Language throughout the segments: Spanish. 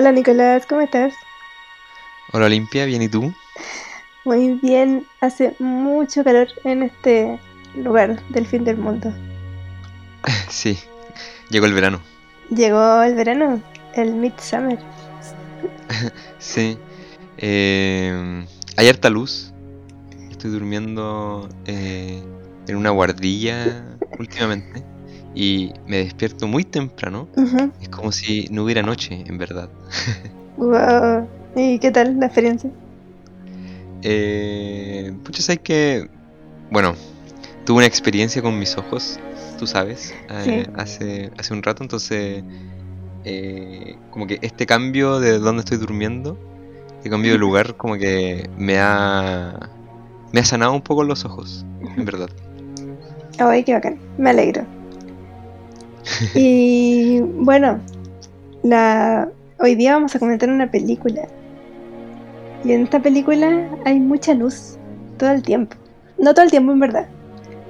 Hola Nicolás, ¿cómo estás? Hola Olimpia, bien y tú? Muy bien, hace mucho calor en este lugar del fin del mundo. Sí, llegó el verano. Llegó el verano, el midsummer. Sí, eh, hay harta luz. Estoy durmiendo eh, en una guardilla últimamente y me despierto muy temprano. Es como si no hubiera noche, en verdad. Wow. ¿Y qué tal la experiencia? Eh, pucha, sabes que, bueno, tuve una experiencia con mis ojos, tú sabes, eh, hace, hace un rato, entonces, eh, como que este cambio de dónde estoy durmiendo, este cambio de lugar, como que me ha, me ha sanado un poco los ojos, en verdad. Ay, qué bacán, me alegro. Y bueno, la... hoy día vamos a comentar una película. Y en esta película hay mucha luz, todo el tiempo. No todo el tiempo en verdad,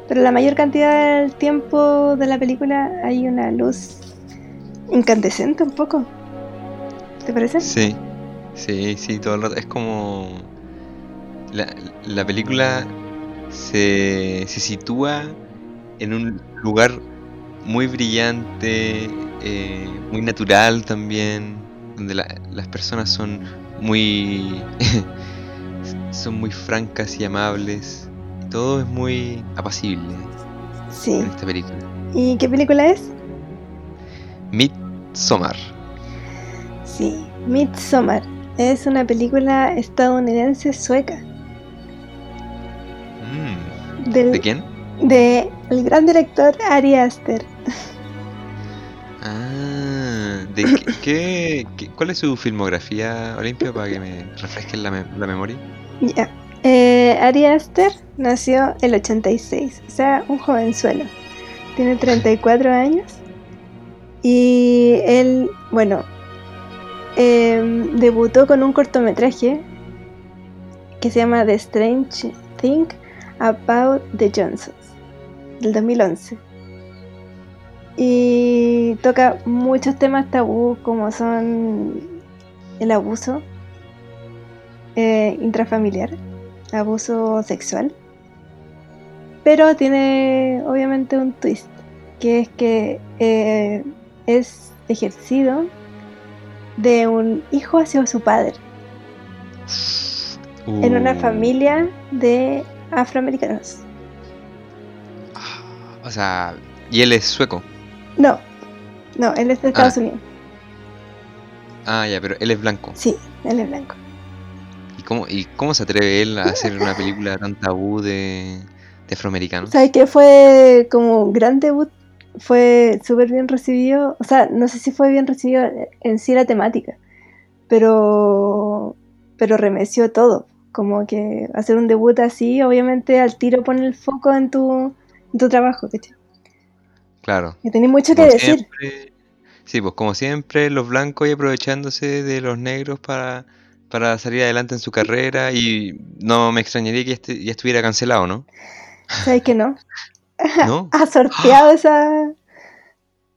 pero la mayor cantidad del tiempo de la película hay una luz incandescente un poco. ¿Te parece? Sí, sí, sí, todo el rato. Es como. La, la película se, se sitúa en un lugar muy brillante, eh, muy natural también, donde la- las personas son muy. son muy francas y amables. Todo es muy apacible Sí. en esta película. ¿Y qué película es? Midsommar. Sí, Midsommar. Es una película estadounidense sueca. Mm, Del, ¿De quién? De el gran director Ari Aster. Ah, ¿de qué, cuál es su filmografía, Olimpia, para que me refresquen la, me- la memoria? Ya. Eh, Ari Aster nació el 86, o sea, un jovenzuelo. Tiene 34 años. Y él, bueno, em, debutó con un cortometraje que se llama The Strange Thing About the Johnsons, del 2011. Y toca muchos temas tabú como son el abuso eh, intrafamiliar, abuso sexual. Pero tiene obviamente un twist, que es que eh, es ejercido de un hijo hacia su padre, en una Uh, familia de afroamericanos. O sea, y él es sueco. No, no, él es de Estados Unidos. Ah, ya, pero él es blanco. Sí, él es blanco. ¿Y cómo, y cómo se atreve él a hacer una película tan tabú de, de afroamericanos? ¿Sabes qué? Fue como un gran debut, fue súper bien recibido, o sea, no sé si fue bien recibido en sí la temática, pero, pero remeció todo, como que hacer un debut así, obviamente al tiro pone el foco en tu, en tu trabajo, ¿cachai? Claro. Que tenés mucho que decir. siempre, sí, pues como siempre, los blancos y aprovechándose de los negros para, para salir adelante en su carrera y no me extrañaría que este ya estuviera cancelado, ¿no? ¿Sabes que no? ¿No? Ha sorteado esa,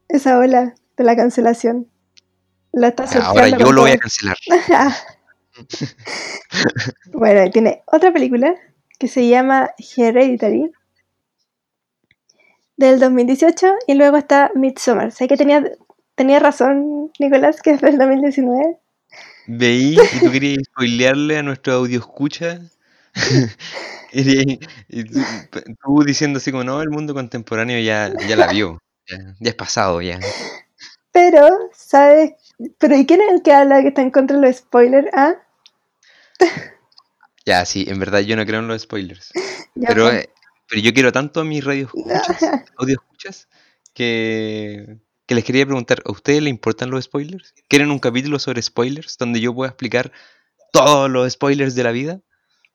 esa ola de la cancelación. La está Ahora sorteando yo con lo voy a cancelar. Bueno, tiene otra película que se llama Hereditary del 2018 y luego está Midsommar. Sé que tenía, tenía razón, Nicolás, que es del 2019. Veí y tú querías spoilearle a nuestro audio escucha. y, y tú, tú diciendo así como, no, el mundo contemporáneo ya, ya la vio. Ya, ya es pasado, ya. Pero, ¿sabes? Pero ¿y quién es el que habla que está en contra de los spoilers? Ah, Ya, sí, en verdad yo no creo en los spoilers. ya Pero, pues. Pero yo quiero tanto a mis radio escuchas, audio escuchas, que, que les quería preguntar, ¿a ustedes les importan los spoilers? ¿Quieren un capítulo sobre spoilers donde yo pueda explicar todos los spoilers de la vida?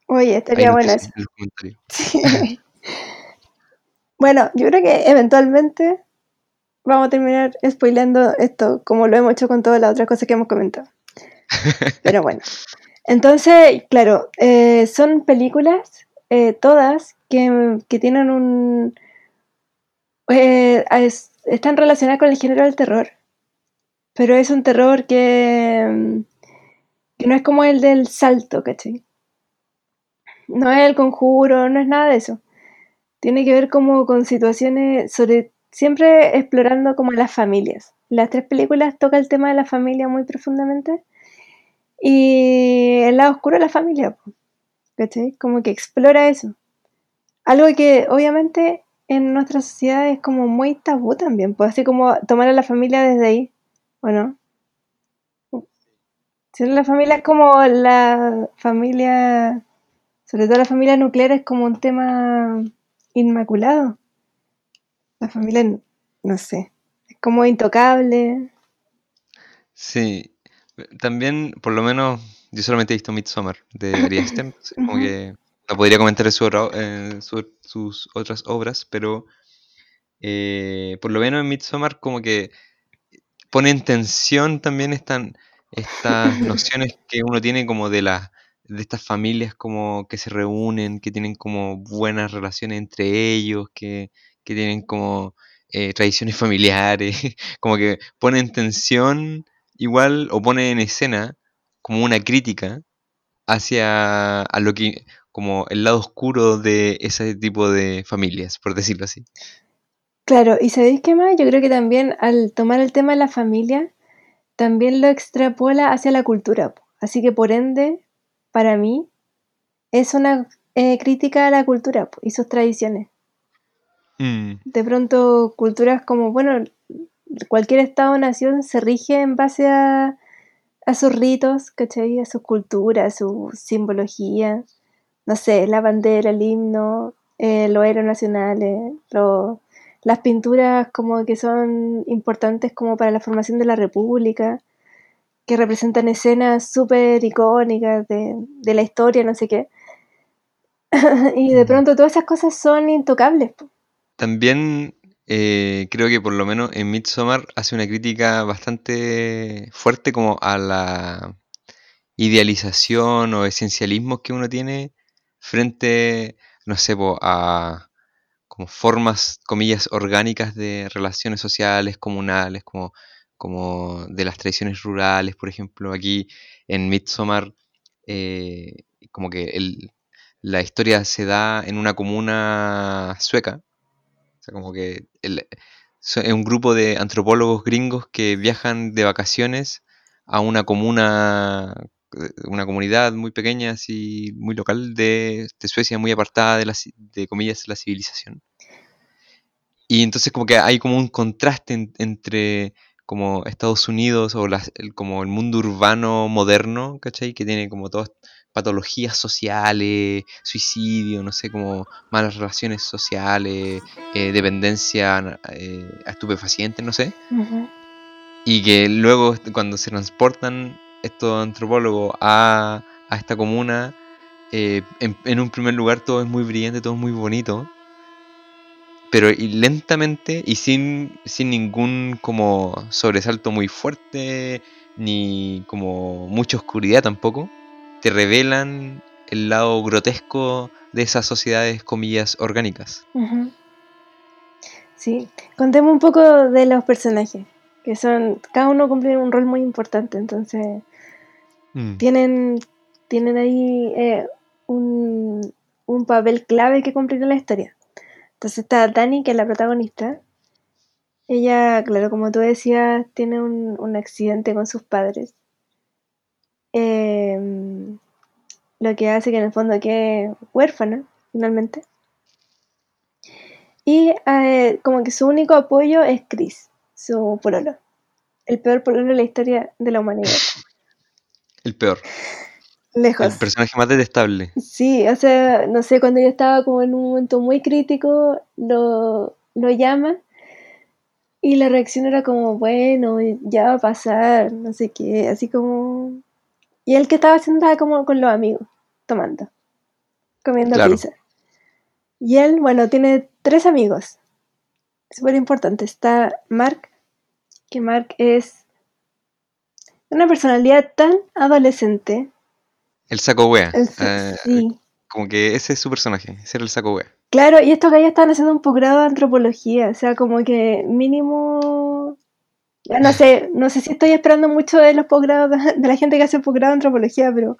Oye, estaría bueno eso. Sí. Bueno, yo creo que eventualmente vamos a terminar spoileando esto, como lo hemos hecho con todas las otras cosas que hemos comentado. Pero bueno. Entonces, claro, eh, son películas, eh, todas, que, que tienen un... eh, es- están relacionadas con el género del terror. Pero es un terror que, que no es como el del salto, ¿cachai? No es el conjuro, no es nada de eso. Tiene que ver como con situaciones sobre siempre explorando como las familias. Las tres películas toca el tema de la familia muy profundamente y el lado oscuro de la familia, ¿cachai? Como que explora eso. Algo que obviamente en nuestra sociedad es como muy tabú también, pues así como tomar a la familia desde ahí, ¿o no? La familia es como la familia, sobre todo la familia nuclear es como un tema inmaculado. La familia, no sé, es como intocable. Sí, también, por lo menos, yo solamente he visto Midsommar de Ari Aster, como que no podría comentar en, su su- sus otras obras, pero eh, por lo menos en Midsommar como que pone en tensión también están estas nociones que uno tiene como de las de estas familias como que se reúnen, que tienen como buenas relaciones entre ellos, que, que tienen como eh, tradiciones familiares, como que pone en tensión igual o pone en escena como una crítica hacia a lo que como el lado oscuro de ese tipo de familias, por decirlo así. Claro, y ¿sabéis qué más? Yo creo que también al tomar el tema de la familia, también lo extrapola hacia la cultura. Así que por ende, para mí, es una eh, crítica a la cultura y sus tradiciones. Mm, De pronto, culturas como, bueno, cualquier estado o nación se rige en base a, a sus ritos, ¿cachai? A sus culturas, a su simbología. No sé, la bandera, el himno, eh, los héroes nacionales, lo- las pinturas como que son importantes como para la formación de la república, que representan escenas súper icónicas de, de la historia, no sé qué. y de pronto todas esas cosas son intocables. También eh, creo que por lo menos en Midsommar hace una crítica bastante fuerte como a la idealización o esencialismo que uno tiene frente, no sé, a como formas, comillas, orgánicas de relaciones sociales, comunales, como, como de las tradiciones rurales, por ejemplo, aquí en Midsommar, eh, como que el- la historia se da en una comuna sueca, sea, como que es un grupo de antropólogos gringos que viajan de vacaciones a una comuna, eh, una comunidad muy pequeña, así, muy local de, de Suecia, muy apartada de, la, de comillas, la civilización. Y entonces como que hay como un contraste en- entre como Estados Unidos o el, como el mundo urbano moderno, ¿cachai? Que tiene como todas patologías sociales, suicidio, no sé, como malas relaciones sociales, eh, dependencia eh, a estupefacientes, no sé. Y que luego cuando se transportan estos antropólogos a, a esta comuna, eh, en, en un primer lugar todo es muy brillante, todo es muy bonito pero y lentamente y sin, sin ningún como sobresalto muy fuerte, ni como mucha oscuridad tampoco, te revelan el lado grotesco de esas sociedades, comillas, orgánicas. Sí, contemos un poco de los personajes, que son, cada uno cumple un rol muy importante, entonces Mm, tienen, tienen ahí eh, un, un papel clave que cumplir en la historia. Entonces está Dani, que es la protagonista. Ella, claro, como tú decías, tiene un, un accidente con sus padres. Em, lo que hace que en el fondo quede huérfana, finalmente. Y eh, como que su único apoyo es Chris, su pololo. El peor pololo de la historia de la humanidad. el peor. El personaje más detestable. Sí, o sea, no sé, cuando yo estaba como en un momento muy crítico, lo, lo llama y la reacción era como, bueno, ya va a pasar, no sé qué, así como... Y él que estaba haciendo estaba como con los amigos, tomando, comiendo Claro. pizza. Y él, bueno, tiene tres amigos, súper importante. Está Mark, que Mark es una personalidad tan adolescente. El saco wea. El- Eh, sí, como que ese es su personaje, ese era el saco wea. Claro, y estos gallos están haciendo un posgrado de antropología, o sea, como que mínimo Ya no sé, no sé si estoy esperando mucho de los posgrados, de, la gente que hace posgrado en antropología, pero,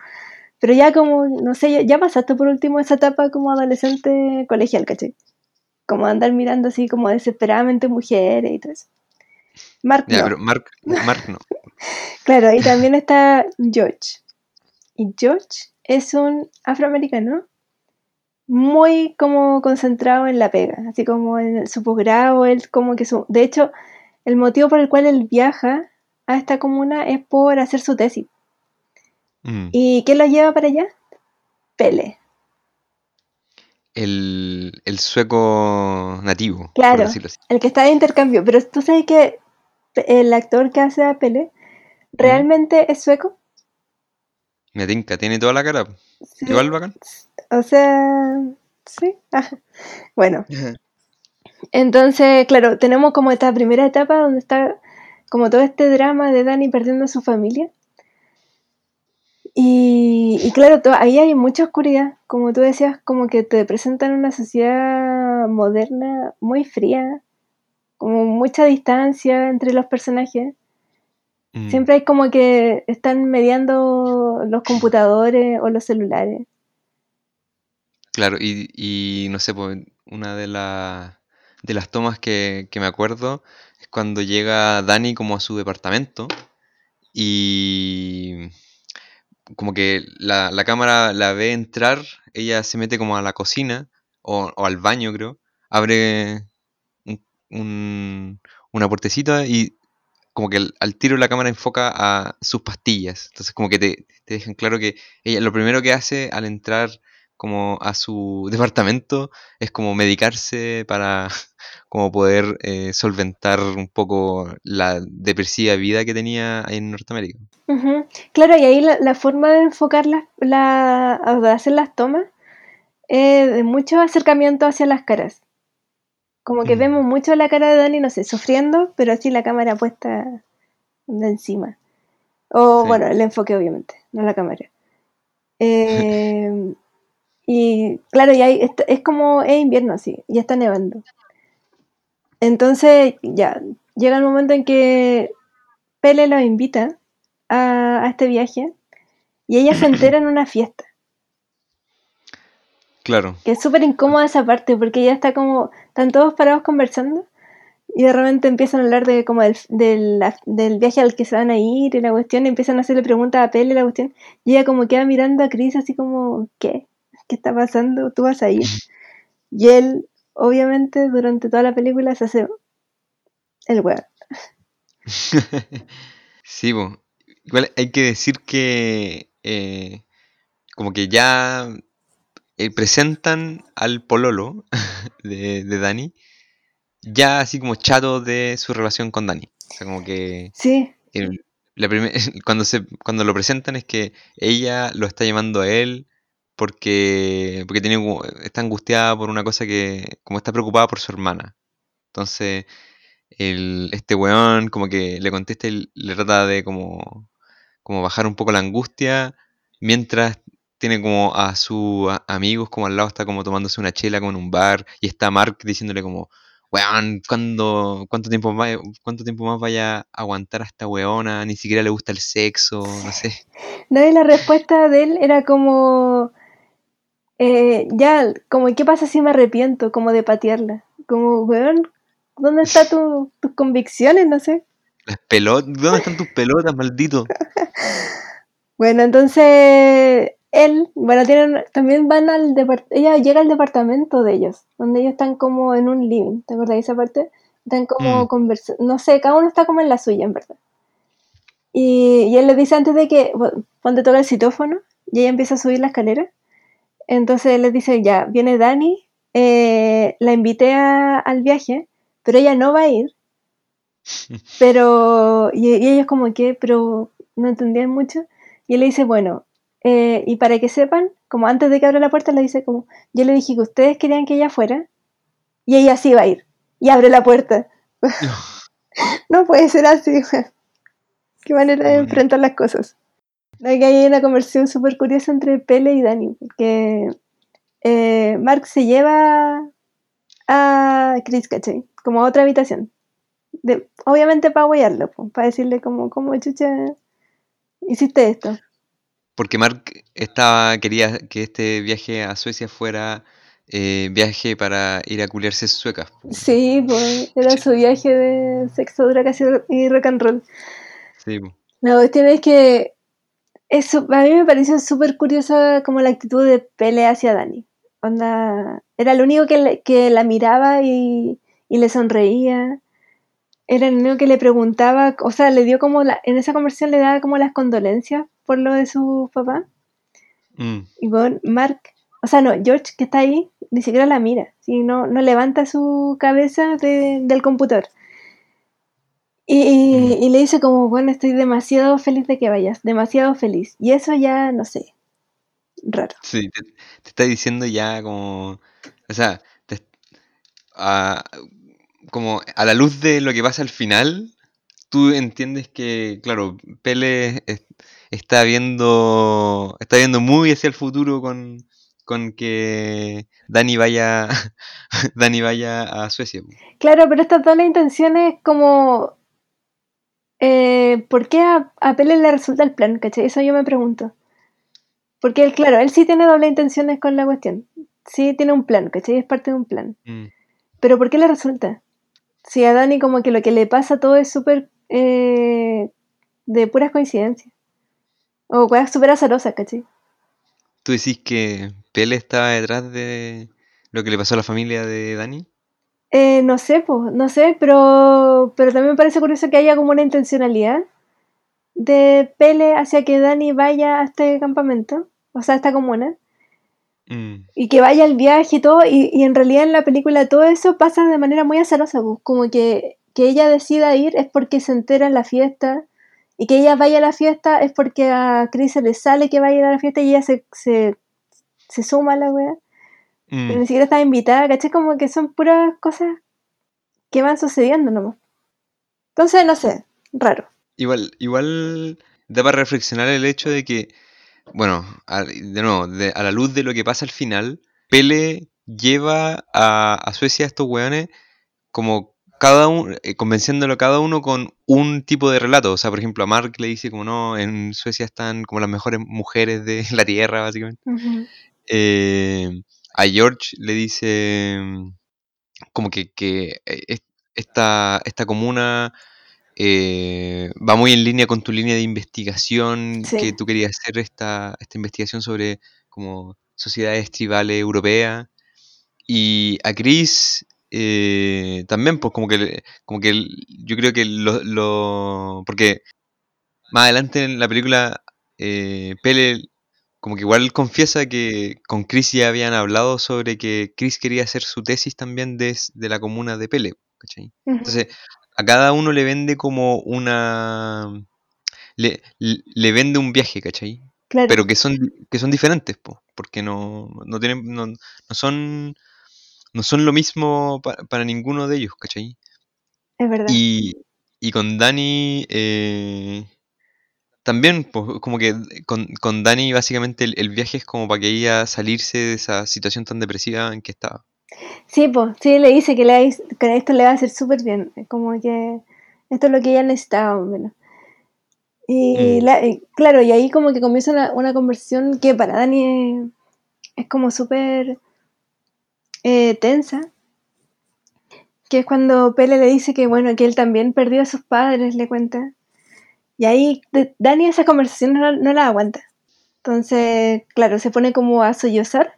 pero ya como, no sé, ya, ya pasaste por último esa etapa como adolescente colegial, ¿cachai? Como andar mirando así como desesperadamente mujeres y todo eso. Mark Ya, no. pero Mark, Mark no. Claro, y también está George. Y George es un afroamericano muy como concentrado en la pega, así como en su posgrado, él como que su... De hecho, el motivo por el cual él viaja a esta comuna es por hacer su tesis. Mm. ¿Y qué lo lleva para allá? Pele. El, el sueco nativo, por Claro, decirlo así. el que está de intercambio. Pero tú sabes que el actor que hace a Pele realmente es sueco. Me tinca, tiene toda la cara. Sí. Igual bacán. O sea, sí. ajá. Bueno, entonces, claro, tenemos como esta primera etapa donde está como todo este drama de Dani perdiendo a su familia. Y, y claro, ahí hay mucha oscuridad, como tú decías, como que te presentan una sociedad moderna muy fría, como mucha distancia entre los personajes. Mm. Siempre hay como que están mediando los computadores o los celulares. Claro, y, y no sé, pues una de, la- de las tomas que, que me acuerdo es cuando llega Dani como a su departamento y como que la, la cámara la ve entrar, ella se mete como a la cocina o, al baño creo, abre un- un- una puertecita y como que al, al tiro la cámara enfoca a sus pastillas. Entonces como que te, te dejan claro que ella lo primero que hace al entrar como a su departamento es como medicarse para como poder eh, solventar un poco la depresiva vida que tenía ahí en Norteamérica. Claro, y ahí la, la forma de enfocar las- la, de hacer las tomas es de mucho acercamiento hacia las caras. Como que Mm. vemos mucho la cara de Dani, no sé, sufriendo, pero así la cámara puesta de encima. O Sí. bueno, el enfoque obviamente, no la cámara. Eh, y claro, y está- es como es invierno así, ya está nevando. Entonces ya llega el momento en que Pele los invita a, a este viaje y ella se entera en una fiesta. Claro, Que es súper incómoda esa parte porque ella está como, están todos parados conversando y de repente empiezan a hablar de como del, del, del viaje al que se van a ir y la cuestión y empiezan a hacerle preguntas a Pele y la cuestión y ella como queda mirando a Chris así como, ¿qué? ¿Qué está pasando? ¿Tú vas a ir? Y él, obviamente, durante toda la película se hace el weón. sí, po. Igual hay que decir que eh, como que ya eh, presentan al pololo de, de Dani ya así como chato de su relación con Dani. O sea, como que Sí, el- la primer- cuando, se, cuando lo presentan es que ella lo está llamando a él porque, porque tiene, está angustiada por una cosa que, como está preocupada por su hermana. Entonces, el, este weón como que le contesta y le trata de como, como bajar un poco la angustia, mientras tiene como a sus amigos como al lado, está como tomándose una chela como en un bar, y está Mark diciéndole como, weón, ¿cuándo, cuánto, tiempo más, ¿cuánto tiempo más vaya a aguantar a esta weona? Ni siquiera le gusta el sexo, no sé. no, y la respuesta de él era como, eh, ya, como, ¿qué pasa si me arrepiento? Como de patearla. Como, weón, ¿dónde están tu, tus convicciones? No sé. Las pelotas, ¿dónde están tus pelotas, maldito? Bueno, entonces él, bueno, tienen, también van al departamento, ella llega al departamento de ellos, donde ellos están como en un living, ¿te acuerdas de esa parte? Están como Mm. conversando, no sé, cada uno está como en la suya, en verdad. Y, y él le dice antes de que, bueno, ponte toca el citófono, y ella empieza a subir la escalera. Entonces les dice, ya, viene Dani, eh, la invité a- al viaje, pero ella no va a ir. Pero, y, y ellos como que, pero no entendían mucho. Y él le dice, bueno, eh, y para que sepan, como antes de que abra la puerta, le dice como, yo le dije que ustedes querían que ella fuera, y ella sí va a ir. Y abre la puerta. no puede ser así. Qué manera de enfrentar las cosas. Que hay una conversión súper curiosa entre Pele y Dani, porque eh, Mark se lleva a Chris, ¿cachai? Como a otra habitación. De, obviamente para apoyarlo, para decirle como, como chucha, hiciste esto. Porque Mark estaba, quería que este viaje a Suecia fuera eh, viaje para ir a culiarse suecas. Sí, pues era su viaje de sexo, drogas y- rock and roll. Sí. La cuestión es que eso, a mí me pareció súper curiosa como la actitud de Pele hacia Dani. Onda, era el único que, le- que la miraba y, y le sonreía. Era el único que le preguntaba, o sea, le dio como, la, en esa conversación le daba como las condolencias por lo de su papá. Mm, Y bueno, Mark, o sea, no, George que está ahí, ni siquiera la mira, ¿sí? no, no levanta su cabeza de- del computador. Y, Mm. y le dice como, bueno, estoy demasiado feliz de que vayas, demasiado feliz. Y eso ya, no sé, raro. sí, te, te está diciendo ya como. O sea, te- a, como a la luz de lo que pasa al final, tú entiendes que, claro, Pele es- está viendo. Está viendo muy hacia el futuro con, con que Dani vaya. Dani vaya a Suecia. Claro, pero estas todas las intenciones como... eh, ¿Por qué a, a Pele le resulta el plan? ¿Cachai? Eso yo me pregunto. Porque él, claro, él sí tiene doble intenciones con la cuestión. Sí tiene un plan, ¿cachai? Es parte de un plan. Mm, Pero ¿por qué le resulta? Si a Dani como que lo que le pasa todo es súper eh, de puras coincidencias. O cosas súper azarosas, ¿cachai? ¿Tú decís que Pele estaba detrás de lo que le pasó a la familia de Dani? Eh, no sé, pues, no sé, pero, pero también me parece curioso que haya como una intencionalidad de Pele hacia que Dani vaya a este campamento, o sea, a esta comuna, Mm, y que vaya al viaje y todo, y, y en realidad en la película todo eso pasa de manera muy azarosa, pues, como que, que ella decida ir es porque se entera en la fiesta, y que ella vaya a la fiesta es porque a Chris se le sale que vaya a la fiesta y ella se, se, se suma a la wea, mm. pero ni siquiera está invitada, ¿cachai? Como que son puras cosas que van sucediendo nomás. Entonces, no sé, raro. Igual, igual da para reflexionar el hecho de que, bueno, a- de nuevo, de- a la luz de lo que pasa al final, Pele lleva a, a Suecia a estos weones como cada uno, convenciéndolo a cada uno con un tipo de relato. O sea, por ejemplo, a Mark le dice como no, en Suecia están como las mejores mujeres de la tierra, básicamente. Ujú. Eh, a George le dice como que, que, eh, es- esta, esta comuna eh, va muy en línea con tu línea de investigación, Sí. que tú querías hacer esta, esta investigación sobre como sociedades tribales europeas. Y a Chris eh, también, pues como que, como que yo creo que lo, lo- Porque más adelante en la película, eh, Pele como que igual confiesa que con Chris ya habían hablado sobre que Chris quería hacer su tesis también de, de la comuna de Pele, ¿cachai? Entonces, a cada uno le vende como una... Le, le- le vende un viaje, ¿cachai? Claro, Pero que son, que son diferentes, po, porque no, no tienen... No, no son... No son lo mismo pa- para ninguno de ellos, ¿cachai? es verdad. Y, y con Dani... eh, también, pues, como que con, con Dani básicamente el, el viaje es como para que ella salirse de esa situación tan depresiva en que estaba. Sí, pues, sí, le dice que, le, que esto le va a hacer súper bien. Como que esto es lo que ella necesitaba, menos. Y Mm. la- y claro, y ahí como que comienza una, una conversación que para Dani es, es como súper eh, tensa. Que es cuando Pele le dice que, bueno, que él también perdió a sus padres, le cuenta. Y ahí Dani esa conversación no, no la aguanta. Entonces, claro, se pone como a sollozar.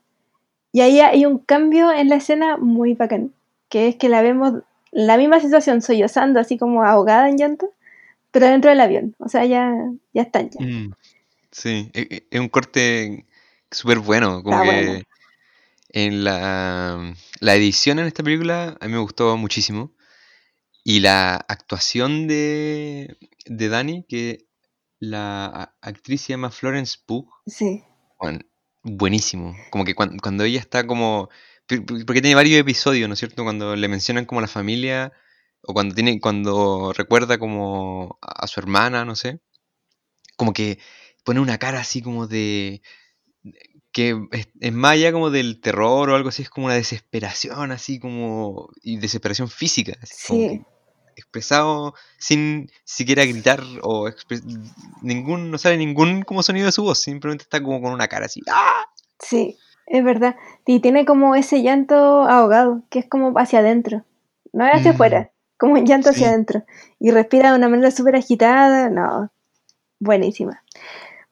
Y ahí hay un cambio en la escena muy bacán. Que es que la vemos la misma situación, sollozando, así como ahogada en llanto, pero dentro del avión. O sea, ya, ya están ya. Mm, Sí, e- e- es un corte súper bueno, como Está que bueno. en la, la edición en esta película a mí me gustó muchísimo. Y la actuación de, de Dani, que la actriz se llama Florence Pugh, Sí, Bueno, buenísimo. Como que cuan- cuando, ella está como... por- por- Porque tiene varios episodios, ¿no es cierto? Cuando le mencionan como la familia, o cuando tiene, cuando recuerda como a su hermana, no sé. Como que pone una cara así como de... que es, es más allá como del terror o algo así, es como una desesperación así como... y desesperación física. así sí. expresado sin siquiera gritar o ningún, no sale ningún como sonido de su voz, simplemente está como con una cara así. ¡ah! Sí, es verdad. Y tiene como ese llanto ahogado, que es como hacia adentro. No es hacia Mm. afuera, como un llanto hacia adentro. Y respira de una manera súper agitada. No, buenísima.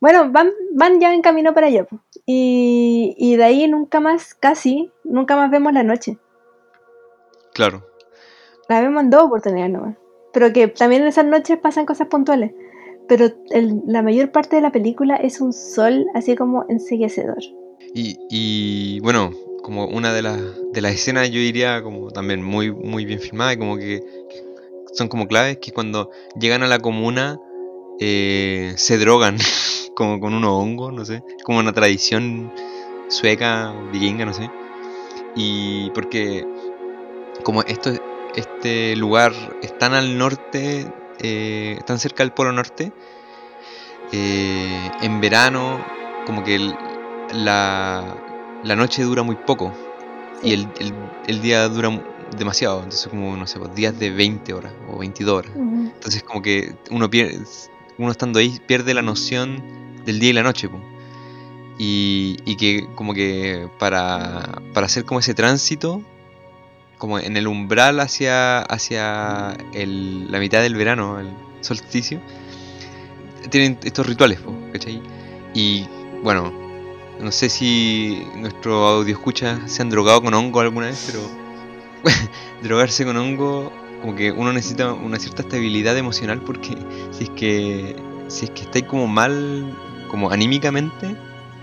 Bueno, van, van ya en camino para allá. Y, y de ahí nunca más, casi, nunca más vemos la noche. Claro. La vemos en dos oportunidades nomás. Pero que también en esas noches pasan cosas puntuales. Pero el- la mayor parte de la película es un sol así como enseguecedor. Y, y, bueno, como una de las, de las escenas yo diría como también muy, muy bien filmada y como que, que son como claves que cuando llegan a la comuna eh, se drogan como con unos hongos, no sé, como una tradición sueca, vikinga, no sé. Y porque como esto, este lugar es tan al norte, eh, tan cerca del Polo Norte, eh, en verano como que el- la, la noche dura muy poco y el, el- el día dura demasiado, entonces como, no sé, pues, días de 20 horas o 22 horas. Entonces como que uno pierde, uno estando ahí pierde la noción del día y la noche. Y, y que como que para, para hacer como ese tránsito, como en el umbral hacia, hacia el- la mitad del verano, el solsticio, tienen estos rituales, po, ¿cachai? Y bueno, no sé si nuestro audio escucha se han drogado con hongo alguna vez, pero drogarse con hongo como que uno necesita una cierta estabilidad emocional porque si es que si es que estáis como mal como anímicamente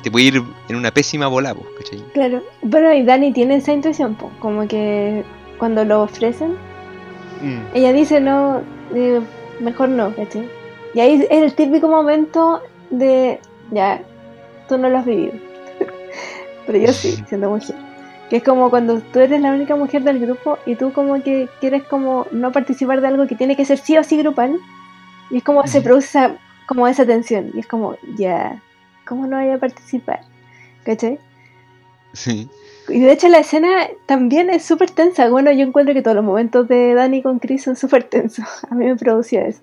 te puede ir en una pésima bola, po, ¿cachai? Claro, bueno, y Dani tiene esa intuición, po, como que cuando lo ofrecen, ella dice no, eh, mejor no, ¿cachai? Y ahí es el típico momento de, ya, tú no lo has vivido, pero yo sí, siendo mujer. Que es como cuando tú eres la única mujer del grupo y tú como que quieres como no participar de algo que tiene que ser sí o sí grupal. Y es como se produce esa- como esa tensión. Y es como, ya, ¿cómo no voy a participar? ¿Cachai? Sí. Y de hecho la escena también es súper tensa. Bueno, yo encuentro que todos los momentos de Dani con Chris son súper tensos. A mí me producía eso.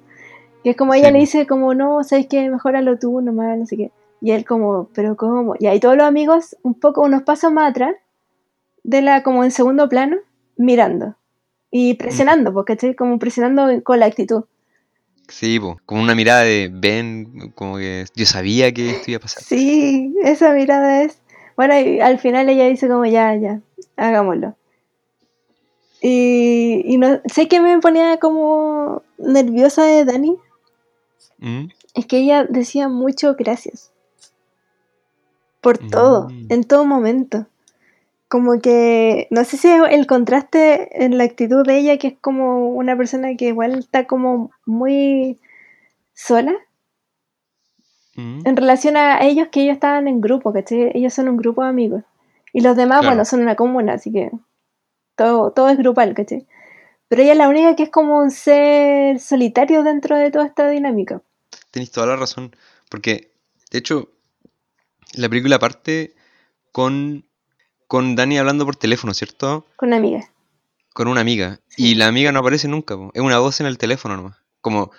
Y es como ella Sí, le dice como, no, ¿sabes qué? Mejóralo tú nomás, no sé qué. Y él como, pero ¿cómo? Y ahí todos los amigos, un poco, unos pasos más atrás, de la, como en segundo plano, mirando. Y presionando, porque ¿cachai? Como presionando con la actitud. Sí, po, como una mirada de ven, como que yo sabía que esto iba a pasar. Sí, esa mirada es. Bueno, y al final ella dice como ya, ya, hagámoslo. Y, y no sé que me ponía como nerviosa de Dani, ¿Mm? es que ella decía mucho gracias. Por todo, Mm. en todo momento. Como que, no sé si es el contraste en la actitud de ella, que es como una persona que igual está como muy sola, ¿Mm? en relación a ellos que ellos estaban en grupo, ¿cachai? Ellos son un grupo de amigos. Y los demás, Claro. bueno, son una comuna, así que todo, todo es grupal, ¿cachai? Pero ella es la única que es como un ser solitario dentro de toda esta dinámica. Tenéis toda la razón, porque de hecho la película parte con, con Dani hablando por teléfono, ¿cierto? Con amigas. Con una amiga. Y la amiga no aparece nunca, po, es una voz en el teléfono nomás. Como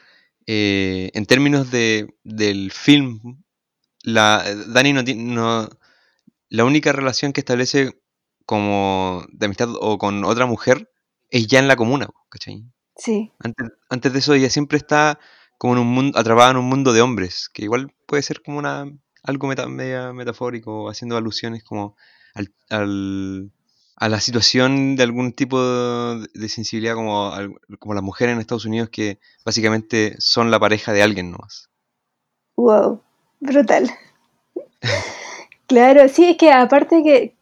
eh, en términos de, del film, la, Dani no tiene... No, la única relación que establece como de amistad o con otra mujer es ya en la comuna, po, ¿cachai? Sí, Antes, antes de eso ella siempre está como en un mundo, atrapada en un mundo de hombres, que igual puede ser como una algo meta- media metafórico, haciendo alusiones como al, a la situación de algún tipo de, sensibilidad como, como las mujeres en Estados Unidos que básicamente son la pareja de alguien nomás. wow, brutal. claro, sí, es que aparte que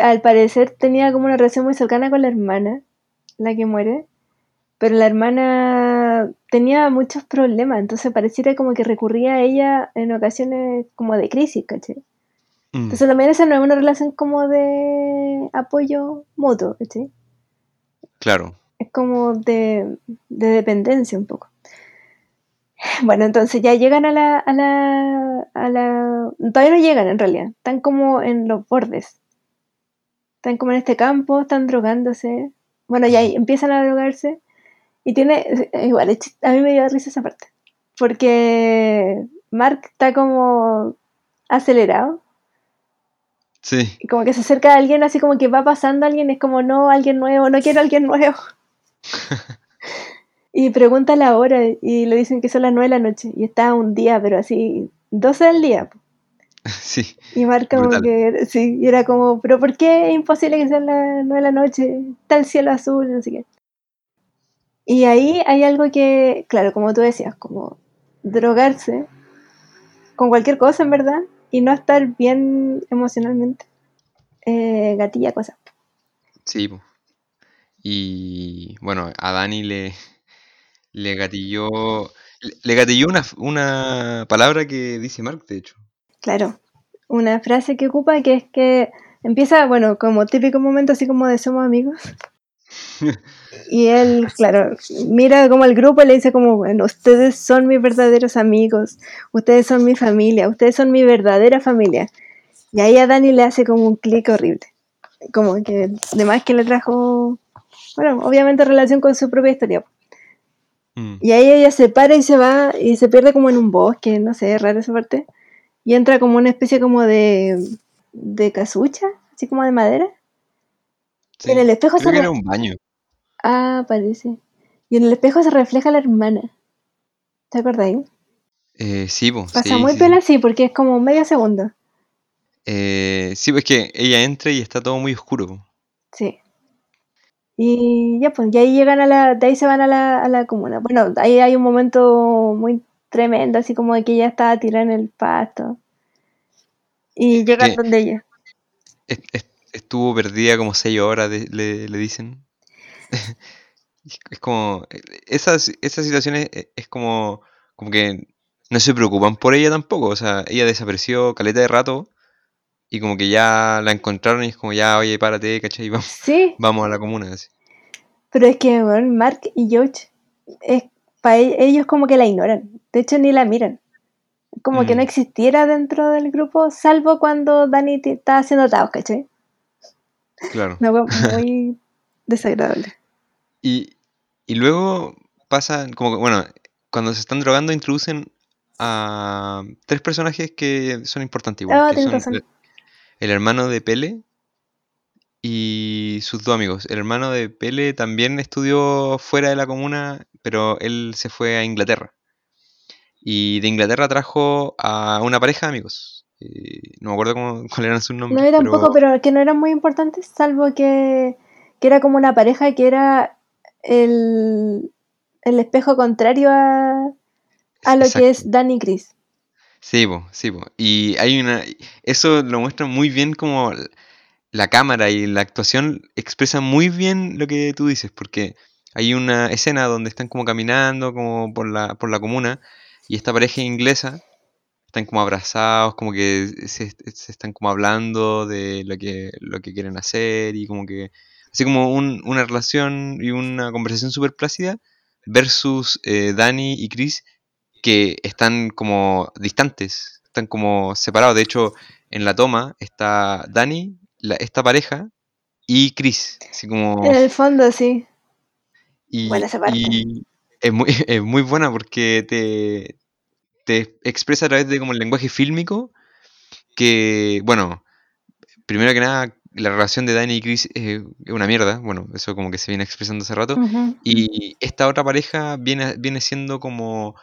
al parecer tenía como una relación muy cercana con la hermana, la que muere, pero la hermana tenía muchos problemas, entonces pareciera como que recurría a ella en ocasiones como de crisis, ¿cachai? Mm, Entonces también esa no es una relación como de apoyo mutuo, ¿cachai? claro. Es como de, de dependencia un poco. Bueno, entonces ya llegan a la, a la, a la... Todavía no llegan en realidad. Están como en los bordes. Están como en este campo, están drogándose. Bueno, ya empiezan a drogarse. Y tiene, igual, a mí me dio risa esa parte. Porque Mark está como acelerado. Sí, como que se acerca a alguien, así como que va pasando alguien, es como, no, alguien nuevo, no quiero alguien nuevo. y pregunta la hora y le dicen que son las 9 de la noche. Y está un día, pero así, 12 del día. sí. Y Mark como que, sí, y era como, pero ¿por qué es imposible que sean las 9 de la noche? Está el cielo azul, no sé qué. Y ahí hay algo que, claro, como tú decías, como drogarse con cualquier cosa, en verdad, y no estar bien emocionalmente. Eh, gatilla cosas. Sí. Y bueno, a Dani le, le gatilló. Le, le gatilló una, una palabra que dice Mark, de hecho. Claro, una frase que ocupa que es que empieza, bueno, como típico momento así como de somos amigos. Y él, claro, mira como el grupo le dice como, bueno, ustedes son mis verdaderos amigos, ustedes son mi familia, ustedes son mi verdadera familia. Y ahí a Dani le hace como un clic horrible. Como que además que le trajo, bueno, obviamente relación con su propia historia. Mm, Y ahí ella se para y se va y se pierde como en un bosque, no sé, es rara esa parte. Y entra como una especie como de, de casucha, así como de madera. Sí. En el espejo Creo se que re- era un baño. Ah, parece. Y en el espejo se refleja la hermana. ¿Te acordáis? Eh, sí, po, Pasa sí, muy sí, pela sí. así porque es como medio segundo. Eh, sí, pues que ella entra y está todo muy oscuro. po. Sí. Y ya pues, y ahí llegan a la, de ahí se van a la, a la comuna. Bueno, ahí hay un momento muy tremendo, así como de que ella estaba tirada en el pasto. Y llegan que- donde ella. Estuvo perdida como seis horas, de- le, le dicen. Es- como. eh, Esas, esas situaciones eh, es como. Como que no se preocupan por ella tampoco. O sea, ella desapareció caleta de rato. Y como que ya la encontraron y es como ya, oye, párate, ¿cachai? Vamos, Sí, vamos a la comuna. así. pero es que bueno, Mark y George, es, para ellos como que la ignoran. De hecho, ni la miran. Como que Mm. no existiera dentro del grupo, salvo cuando Dani está haciendo taos, ¿cachai? Claro. Una muy desagradable. Y, y luego pasa, como que, bueno, cuando se están drogando introducen a tres personajes que son importantes igual, Ah, que tienes son razón. el, el hermano de Pele y sus dos amigos. El hermano de Pele también estudió fuera de la comuna, pero él se fue a Inglaterra. Y de Inglaterra trajo a una pareja de amigos. Eh, no me acuerdo cómo, cuáles eran sus No, nombres, yo pero tampoco, pero que no eran muy importantes, salvo que, que era como una pareja que era el, el espejo contrario a, a lo que es Dani y Chris. Sí, po, sí, po. Y hay una. Eso lo muestra muy bien como la cámara y la actuación expresan muy bien lo que tú dices, porque hay una escena donde están como caminando como por la, por la comuna y esta pareja inglesa están como abrazados, como que se, se están como hablando de lo que, lo que quieren hacer y como que. Así como un- una relación y una conversación súper plácida versus eh, Danny y Chris que están como distantes, están como separados. De hecho, en la toma está Dani, la- esta pareja, y Chris. Así como. En el fondo, sí. Buena esa parte. y es, muy, es muy buena porque te, te expresa a través de como el lenguaje fílmico que, bueno, primero que nada, la relación de Dani y Chris es una mierda. Bueno, eso como que se viene expresando hace rato. Y esta otra pareja viene, viene siendo como,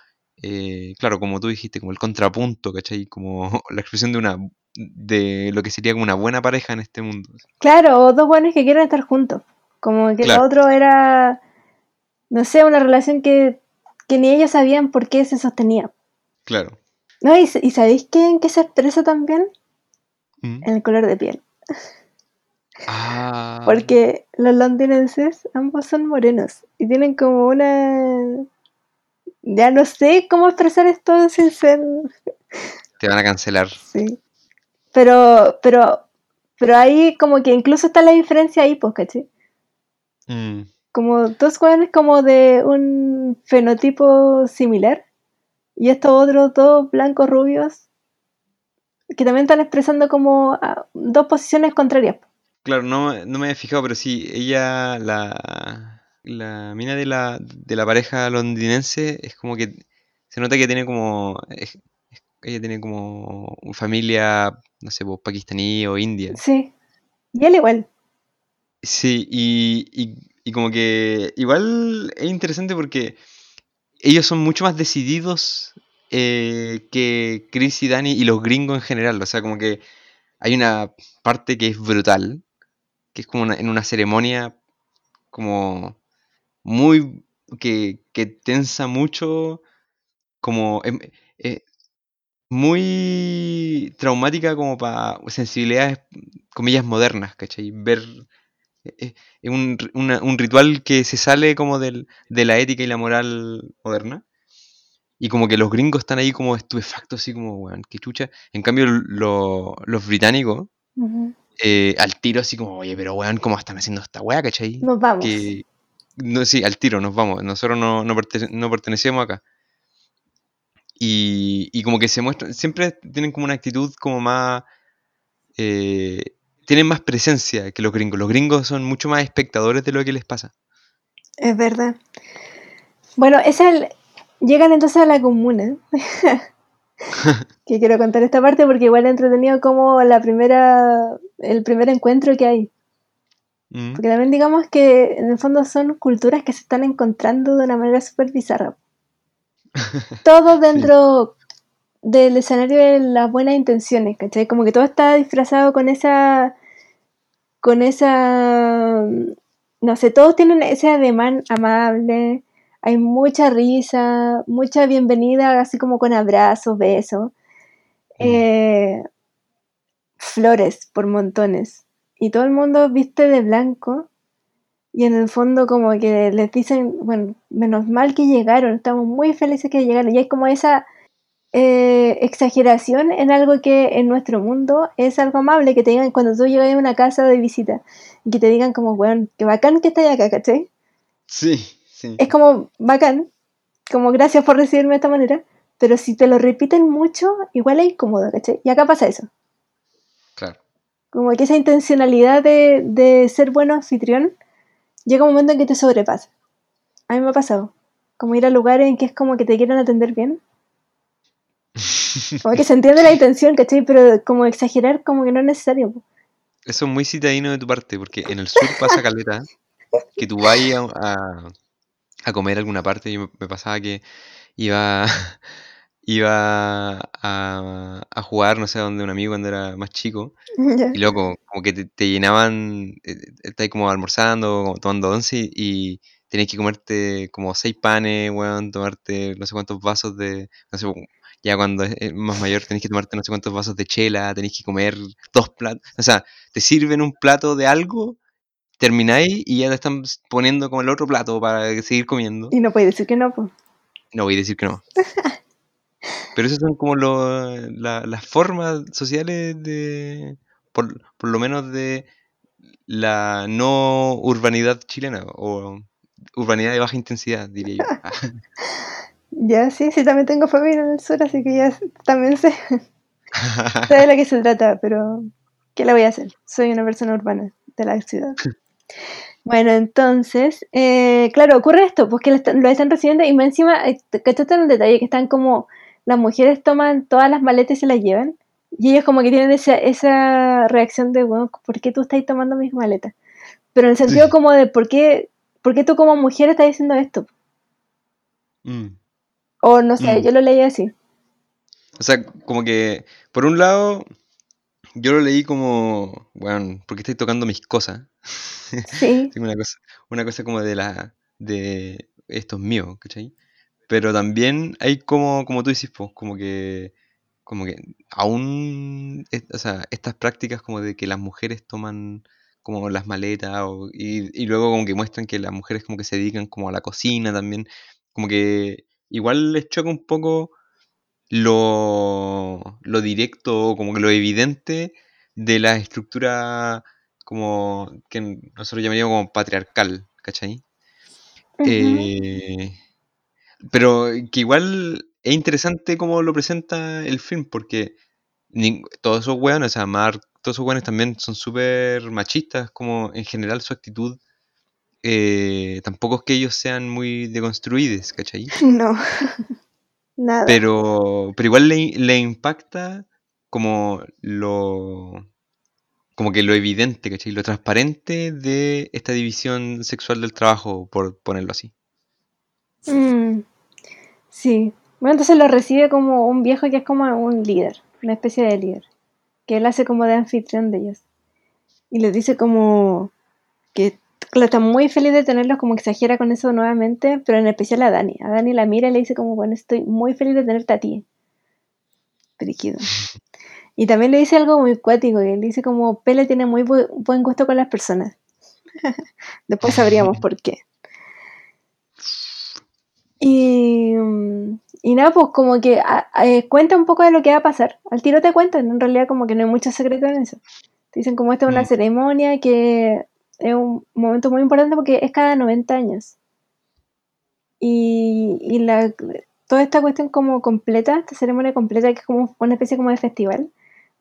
eh, claro, como tú dijiste, como el contrapunto, ¿cachai? Como la expresión de una de lo que sería como una buena pareja en este mundo. Claro, o dos buenos que quieren estar juntos. Como que Claro. lo otro era, no sé, una relación que, que ni ellos sabían por qué se sostenía. Claro. No, y, ¿y sabéis qué, en qué se expresa también? Mm. En el color de piel. Ah, Porque los londinenses ambos son morenos y tienen como una... Ya no sé cómo expresar esto sin ser... te van a cancelar. Sí. Pero, pero, pero ahí como que incluso está la diferencia ahí, pues, ¿caché? Mm, Como dos jóvenes como de un fenotipo similar y estos otros dos blancos rubios que también están expresando como ah, dos posiciones contrarias. Claro, no, no me he fijado, pero sí, ella, la, la mina de la, de la pareja londinense es como que se nota que tiene como. es- es- ella tiene como una familia, no sé, pues, pakistaní o india. Sí. Y él igual. Sí, y, y, y como que igual es interesante porque ellos son mucho más decididos eh, que Chris y Danny y los gringos en general. O sea, como que hay una parte que es brutal, que es como una- en una ceremonia como muy... que, que tensa mucho, como... em- eh, muy traumática como para sensibilidades, comillas, modernas, ¿cachai? Ver un, ri- una- un ritual que se sale como del, de la ética y la moral moderna. Y como que los gringos están ahí como estupefactos, así como, weón, qué chucha. En cambio, lo- los británicos, Ujú. eh, al tiro, así como, oye, pero weón, ¿cómo están haciendo esta weá, cachai? Nos vamos. Que, no, sí, al tiro, nos vamos. Nosotros no, no, pertene- no pertenecemos acá. Y, y como que se muestran, siempre tienen como una actitud como más... eh, tienen más presencia que los gringos. Los gringos son mucho más espectadores de lo que les pasa. Es verdad. Bueno, esa el- llegan entonces a la comuna. que quiero contar esta parte porque igual es entretenido como la primera, el primer encuentro que hay. Mm, Porque también digamos que en el fondo son culturas que se están encontrando de una manera súper bizarra. Todo dentro del escenario de las buenas intenciones, ¿cachai? Como que todo está disfrazado con esa. con esa. no sé, todos tienen ese ademán amable. Hay mucha risa, mucha bienvenida, así como con abrazos, besos. Mm. Eh, flores por montones. Y todo el mundo viste de blanco. Y en el fondo como que les dicen, bueno, menos mal que llegaron, estamos muy felices que llegaron. Y hay como esa eh, exageración en algo que en nuestro mundo es algo amable, que te digan cuando tú llegas a una casa de visita, y que te digan como, bueno, qué bacán que estáis acá, ¿cachai? Sí, sí. Es como bacán, como gracias por recibirme de esta manera, pero si te lo repiten mucho, igual es incómodo, ¿cachai? Y acá pasa eso. Claro. Como que esa intencionalidad de, de ser bueno anfitrión llega un momento en que te sobrepasa. A mí me ha pasado. Como ir a lugares en que es como que te quieren atender bien. Como que se entiende la intención, ¿cachai? Pero como exagerar como que no es necesario. Eso es muy citadino de tu parte, porque en el sur pasa caleta que tú vayas a, a- a comer alguna parte y me, pasaba que iba, iba a, a jugar, no sé, a donde un amigo cuando era más chico y loco, como que te, te llenaban, eh, estáis como almorzando, como tomando once y, y tenías que comerte como seis panes, weón, tomarte no sé cuántos vasos de, no sé, ya cuando es es más mayor tenés que tomarte no sé cuántos vasos de chela, tenés que comer dos platos, o sea, te sirven un plato de algo, termináis y ya te están poniendo como el otro plato para seguir comiendo. Y no puedes decir que no, pues. No voy a decir que no. Pero esas son como lo- la- las formas sociales de, por, por lo menos de la no urbanidad chilena o urbanidad de baja intensidad, diría yo. Ya, sí, sí, también tengo familia en el sur, así que ya también sé, sé de la que se trata, pero ¿qué le voy a hacer? Soy una persona urbana de la ciudad. Bueno, entonces, eh, claro, ocurre esto, pues que lo están, lo están recibiendo y más encima, eh, ¿cachaste en el detalle? Que están como, las mujeres toman todas las maletas y se las llevan, y ellos como que tienen esa, esa reacción de, bueno, ¿por qué tú estás tomando mis maletas? Pero en el sentido Sí. como de, ¿por qué, ¿por qué tú como mujer estás diciendo esto? Mm. O no sé, Mm. yo lo leí así. O sea, como que, por un lado, yo lo leí como, bueno, ¿por qué estáis tocando mis cosas? Sí, una cosa, una cosa como de la, de esto es mío, ¿cachai? Pero también hay como, como tú dices, pues, como que, como que aún, o sea, estas prácticas como de que las mujeres toman como las maletas o- y, y luego como que muestran que las mujeres como que se dedican como a la cocina también, como que igual les choca un poco lo, lo directo o como que lo evidente de la estructura como que nosotros llamaríamos como patriarcal, ¿cachai? Eh, pero que igual es interesante cómo lo presenta el film, porque nin- todos esos weones, o sea, Mark, todos esos weones también son súper machistas, como en general su actitud eh, tampoco es que ellos sean muy deconstruidos, ¿cachai? No. Nada. Pero, pero igual le, le impacta como lo como que lo evidente, ¿cachai? Lo transparente de esta división sexual del trabajo, por ponerlo así. Mm, sí. Bueno, entonces lo recibe como un viejo que es como un líder, una especie de líder, que él hace como de anfitrión de ellos. Y les dice como que claro, está muy feliz de tenerlos, como exagera con eso nuevamente, pero en especial a Dani. A Dani la mira y le dice como, bueno, estoy muy feliz de tenerte a ti. Periquido. Y también le dice algo muy cuático, y le dice como, Pele tiene muy bu- buen gusto con las personas. Después sabríamos por qué. Y, y nada, pues como que a- a- eh, cuenta un poco de lo que va a pasar. Al tiro te cuentan, en realidad como que no hay mucho secreto en eso. Te dicen como esta es una Mm. ceremonia que es un momento muy importante porque es cada 90 años. Y, y la, toda esta cuestión como completa, esta ceremonia completa, que es como una especie como de festival,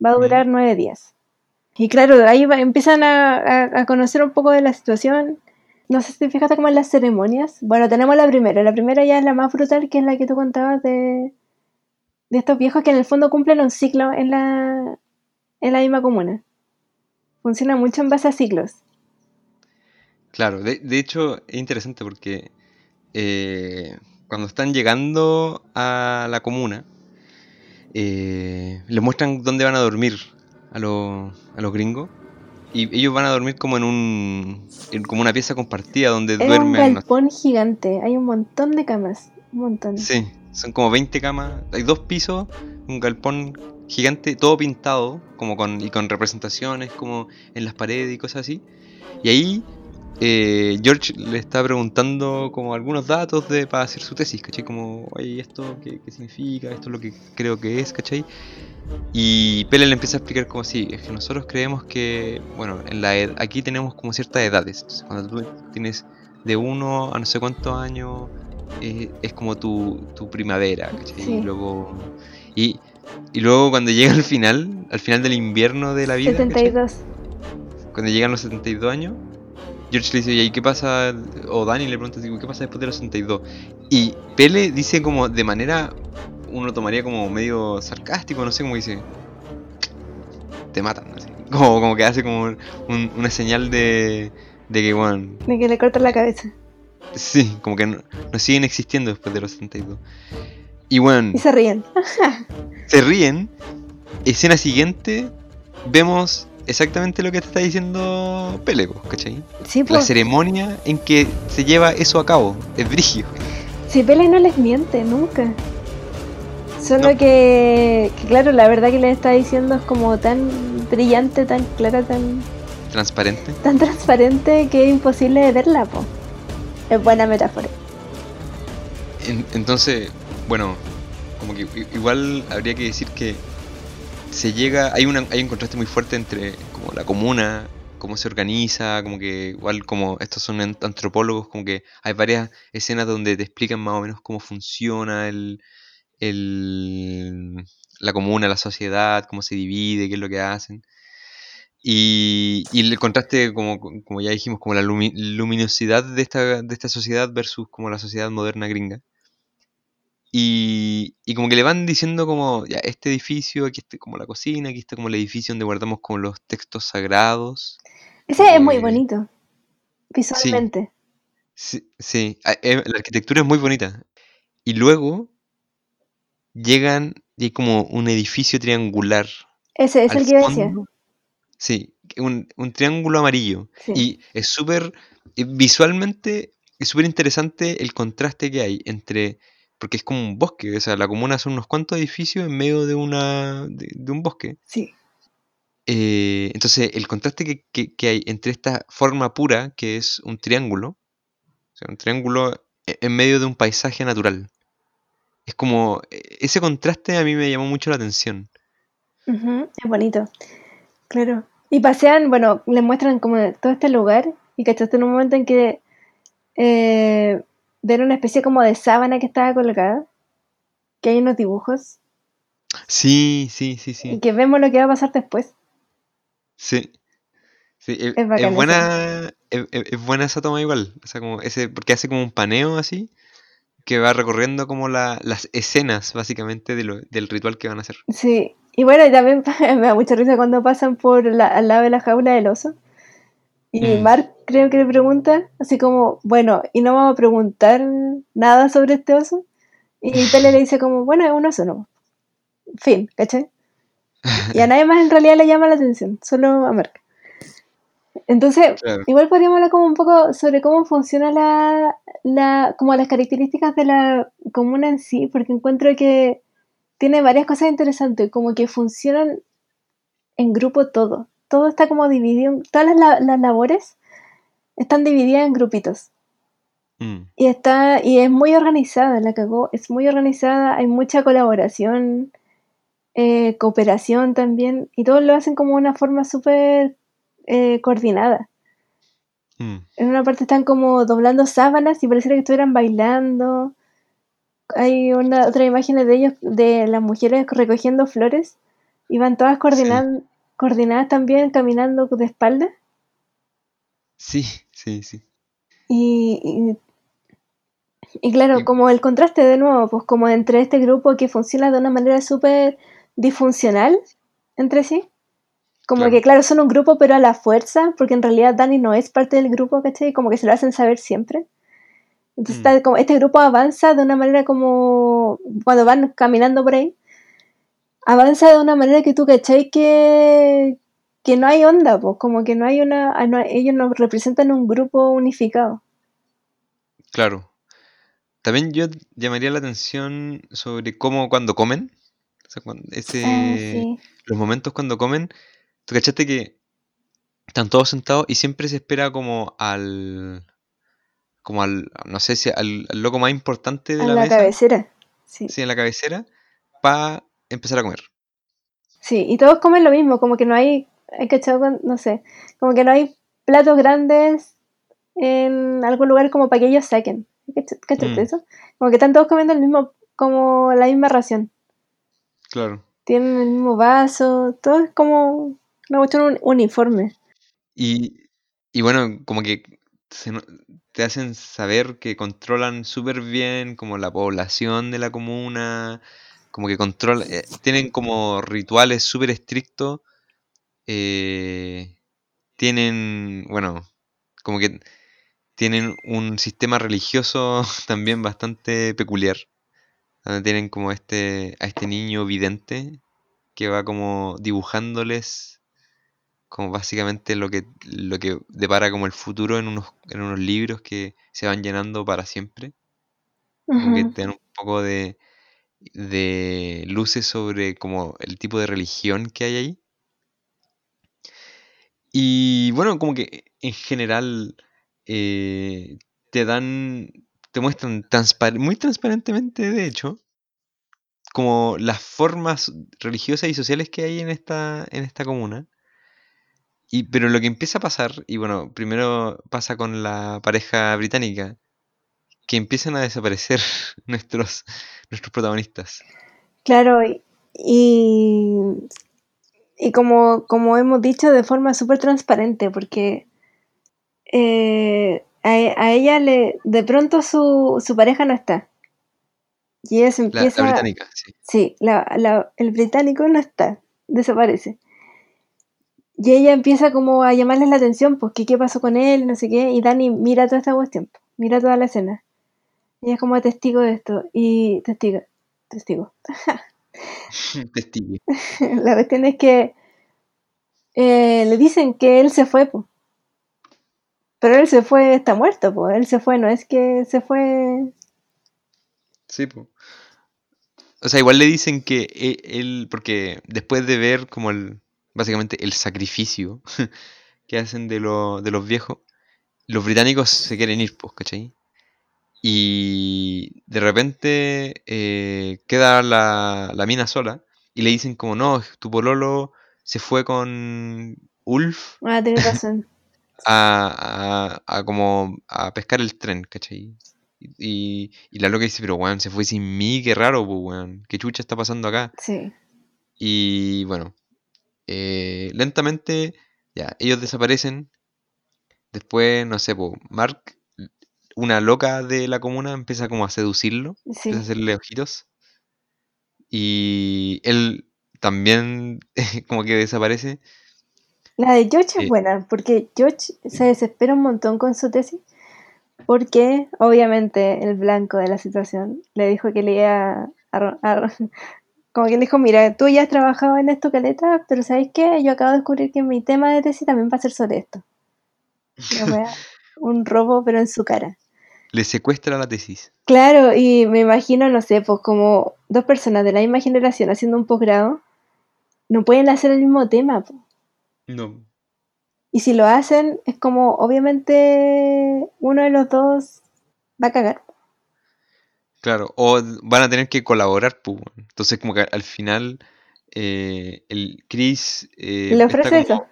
va a durar nueve días. Y claro, ahí va- empiezan a, a- a conocer un poco de la situación. No sé si te fijaste como en las ceremonias. Bueno, tenemos la primera. La primera ya es la más brutal, que es la que tú contabas de, de estos viejos que en el fondo cumplen un ciclo en la, en la misma comuna. Funciona mucho en base a ciclos. Claro, de, de hecho es interesante porque eh, cuando están llegando a la comuna, eh, les muestran dónde van a dormir a, los- a los gringos. Y ellos van a dormir como en un en como una pieza compartida donde un duermen. sé, galpón gigante. Hay un montón de camas. Un montón. Sí, son como 20 camas, hay dos pisos, un galpón gigante, todo pintado, como con, y con representaciones como en las paredes y cosas así. Y ahí eh, George le está preguntando como algunos datos de, para hacer su tesis, ¿cachai? Como, oye, ¿esto qué, qué significa? ¿Esto es lo que creo que es, ¿cachai? Y Pele le empieza a explicar como sí, es que nosotros creemos que, bueno, en la ed- aquí tenemos como ciertas edades. Entonces, cuando tú tienes de uno a no sé cuántos años, eh, es como tu, tu primavera, ¿cachai? Sí. Y luego, y, y luego cuando llega al final, al final del invierno de la vida, ¿cachai? 72. cuando llegan los 72 años, George le dice, ¿y qué pasa? O Dani le pregunta, ¿qué pasa después de los 62? Y Pele dice como de manera, uno tomaría como medio sarcástico, no sé cómo dice, te matan, así. Como, como que hace como un- una señal de, de que, bueno, De que le cortan la cabeza. sí, como que no, no siguen existiendo después de los 62. Y bueno, Y se ríen. se ríen. Escena siguiente, vemos exactamente lo que te está diciendo Pele, ¿cachai? Sí, La pues. ceremonia en que se lleva eso a cabo. Es brigio. Si Pele no les miente, nunca. Solo No. que, que, claro, la verdad que les está diciendo es como tan brillante, tan clara, tan, Transparente. tan transparente que es imposible de verla, po. Es buena metáfora. En- entonces, bueno, como que igual habría que decir que se llega, hay, hay un contraste muy fuerte entre como la comuna, cómo se organiza, como que igual como estos son an- antropólogos, como que hay varias escenas donde te explican más o menos cómo funciona el, el, la comuna, la sociedad, cómo se divide, qué es lo que hacen. Y, y el contraste, como, como ya dijimos, como la lumi- luminosidad de esta, de esta sociedad versus como la sociedad moderna gringa. Y, y como que le van diciendo como, ya, este edificio, aquí está como la cocina, aquí está como el edificio donde guardamos como los textos sagrados. Ese es muy bonito. Visualmente. Sí, sí, eh, la arquitectura es muy bonita. Y luego llegan y hay como un edificio triangular Ese es el que yo decía. Sí, un, un triángulo amarillo. Sí. Y es súper, eh, visualmente, es súper interesante el contraste que hay entre, porque es como un bosque, o sea, la comuna son unos cuantos edificios en medio de, una, de, de un bosque. Sí. Eh, entonces, el contraste que, que- que hay entre esta forma pura, que es un triángulo, o sea, un triángulo e- en medio de un paisaje natural. Es como, e- ese contraste a mí me llamó mucho la atención. Ujú, Es bonito. Claro. Y pasean, bueno, les muestran como todo este lugar y cachaste en un momento en que eh, ven una especie como de sábana que estaba colgada, que hay unos dibujos Sí, sí, sí, y sí. que vemos lo que va a pasar después. Sí. Sí, es, Es bacán buena, es, es- es buena esa toma igual. O sea, como ese, porque hace como un paneo así, que va recorriendo como la- las escenas, básicamente, de lo- del ritual que van a hacer. Sí, y bueno, y también me da mucha risa cuando pasan por la, al lado de la jaula del oso. Y Mm. Mark creo que le pregunta, así como, bueno, ¿y no vamos a preguntar nada sobre este oso? Y Tele le dice como, bueno, es un oso, no. Fin, ¿cachai? Y a nadie más en realidad le llama la atención, solo a Mark. Entonces, Claro. igual podríamos hablar como un poco sobre cómo funciona la, la, como las características de la comuna en sí, porque encuentro que tiene varias cosas interesantes, como que funcionan en grupo todo. Todo está como dividido, todas las, la- las labores están divididas en grupitos. Mm, Y está, y es muy organizada, la cagó, es muy organizada, hay mucha colaboración, eh, cooperación también, y todos lo hacen como una forma súper eh, coordinada. mm. En una parte están como doblando sábanas y pareciera que estuvieran bailando. Hay una otra imagen de ellos, de las mujeres recogiendo flores, y van todas coordinadas, coordinadas también, caminando de espalda. Sí, sí, sí. Y, y, y claro, Y- como el contraste de nuevo, pues como entre este grupo que funciona de una manera súper disfuncional entre sí. Como Claro. que claro, son un grupo pero a la fuerza, porque en realidad Dani no es parte del grupo, ¿cachai? Como que se lo hacen saber siempre. Entonces Mm. está como, este grupo avanza de una manera como cuando van caminando por ahí, avanza de una manera que tú, ¿cachai? Que, que no hay onda, pues como que no hay una, ah, no- ellos no representan un grupo unificado. Claro. También yo llamaría la atención sobre cómo cuando comen. O sea, cuando- ese, Ah, sí. los momentos cuando comen. ¿Tú cachaste que están todos sentados y siempre se espera como al. como al. no sé si al, al loco más importante de A la, la mesa? cabecera. Sí. Sí, en la cabecera. Para empezar a comer. Sí, y todos comen lo mismo, como que no hay, hay cachado con- no sé, como que no hay platos grandes en algún lugar como para que ellos saquen. ¿Cach- ¿Cachaste Mm. eso? Como que están todos comiendo el mismo, como la misma ración. Claro. Tienen el mismo vaso, todo es como una cuestión un- uniforme. Y, y bueno, como que se te hacen saber que controlan súper bien como la población de la comuna, como que controlan, eh, tienen como rituales súper estrictos, eh, tienen, bueno, como que tienen un sistema religioso también bastante peculiar, donde tienen como este, a este niño vidente que va como dibujándoles como básicamente lo que, lo que depara como el futuro en unos, en unos libros que se van llenando para siempre. Como que Ujú. te dan un poco de, de luces sobre como el tipo de religión que hay ahí. Y bueno, como que en general eh, te dan, te muestran muy transparentemente, de hecho, como las formas religiosas y sociales que hay en esta, en esta comuna. Y, pero lo que empieza a pasar, y bueno, primero pasa con la pareja británica, que empiezan a desaparecer nuestros, nuestros protagonistas. Claro, y, y, y como, como hemos dicho, de forma súper transparente, porque eh, a, a ella le, de pronto su, su pareja no está. Y ella se La, la empieza, británica, sí. sí, la, la- el británico no está, desaparece. Y ella empieza como a llamarles la atención, pues que qué pasó con él, no sé qué, y Dani mira toda esta cuestión, mira toda la escena. Y ella es como testigo de esto, y testigo, testigo. Testigo. La cuestión es que eh, le dicen que él se fue, po. pero él se fue, está muerto, pues él se fue, no es que se fue. Sí, po. O sea, igual le dicen que e- él, porque después de ver como el, básicamente el sacrificio que hacen de, lo- de los viejos, los británicos se quieren ir, pues, ¿cachai? Y de repente eh, queda la, la mina sola y le dicen como, no, tu pololo se fue con Ulf Ah, tienes razón. a, a, a como a pescar el tren, ¿cachai? Y, y la loca dice, pero weón, se fue sin mí, qué raro, pues weón, qué chucha está pasando acá. Sí. Y bueno, eh, lentamente Ya, ellos desaparecen. Después, no sé, po, Mark, una loca de la comuna, empieza como a seducirlo, Sí. empieza a hacerle ojitos. Y él también como que desaparece. La de George es Eh. buena, porque George se desespera un montón con su tesis, porque obviamente el blanco de la situación le dijo que le iba a... como que le dijo, mira, tú ya has trabajado en esto, Caleta, pero ¿sabes qué? Yo acabo de descubrir que mi tema de tesis también va a ser sobre esto. Un robo, pero en su cara. Le secuestra la tesis. Claro, y me imagino, no sé, pues como dos personas de la misma generación haciendo un posgrado, no pueden hacer el mismo tema. po. No. Y si lo hacen, es como, obviamente, uno de los dos va a cagar. Claro, o van a tener que colaborar, pues. Entonces, como que al final, eh, el Chris eh, Le ofrece como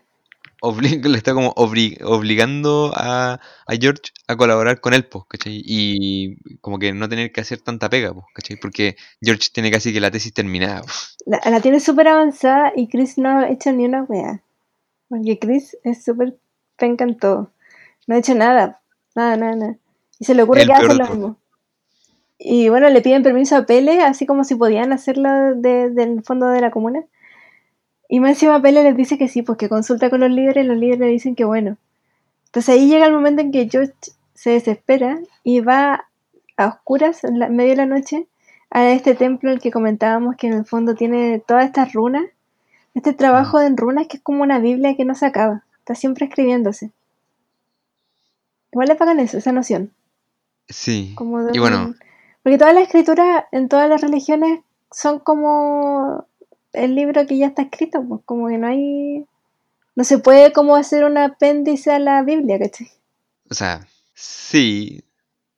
le está como obli- obligando a, a George a colaborar con él, pues, ¿cachai? Y como que no tener que hacer tanta pega, pues, ¿cachai? Porque George tiene casi que la tesis terminada. pues. La, la tiene súper avanzada y Chris no ha hecho ni una wea. Porque Chris es súper penca en todo. No ha hecho nada. Nada, nada, nada. Y se le ocurre El que hace lo mismo. Y bueno, le piden permiso a Pele, así como si podían hacerlo de- del fondo de la comuna. Y más encima Pele les dice que sí, pues que consulta con los líderes y los líderes le dicen que bueno. Entonces ahí llega el momento en que George se desespera y va a oscuras, en, la- medio de la noche, a este templo el que comentábamos que en el fondo tiene todas estas runas. Este trabajo en runas que es como una Biblia que no se acaba. Está siempre escribiéndose. Igual le pagan eso, esa noción. Sí. Como de Y bueno, un- Porque todas las escrituras en todas las religiones son como el libro que ya está escrito, pues como que no hay... No se puede como hacer un apéndice a la Biblia, ¿cachai? o sea, sí.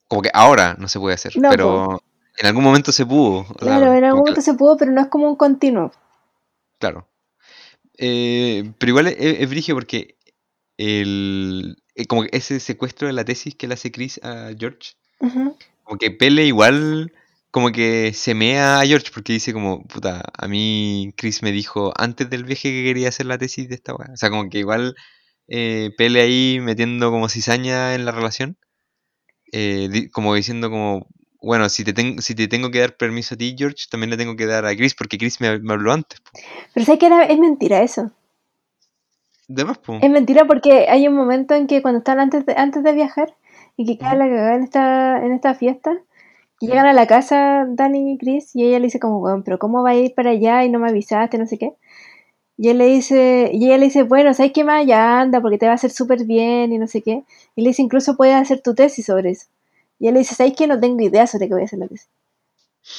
Como que ahora no se puede hacer, No, pero en algún momento se pudo. sea, Claro, en algún como que- momento se pudo, pero no es como un continuo. Claro. Eh, pero igual es, es brigio porque el, eh, como que ese secuestro de la tesis que le hace Chris a George, como que Pele igual como que se mea a George porque dice como, puta, a mí Chris me dijo antes del viaje que quería hacer la tesis de esta weá. O sea, como que igual eh, Pele ahí metiendo como cizaña en la relación, eh, di- como diciendo como, bueno, si te, ten- si te tengo que dar permiso a ti, George, también le tengo que dar a Chris porque Chris me, me habló antes. po. Pero sé que era, es mentira eso. De más, po. Es mentira porque hay un momento en que cuando están antes de, antes de viajar y que Ujú. la cagada en esta, en esta fiesta, llegan a la casa Dani y Chris y ella le dice como, bueno, pero ¿cómo va a ir para allá y no me avisaste, no sé qué? Y él le dice, y ella le dice, bueno, ¿sabes qué más? Ya anda, porque te va a hacer súper bien y no sé qué. Y le dice, incluso puedes hacer tu tesis sobre eso. Y él le dice, ¿sabes qué? No tengo idea sobre qué voy a hacer la tesis.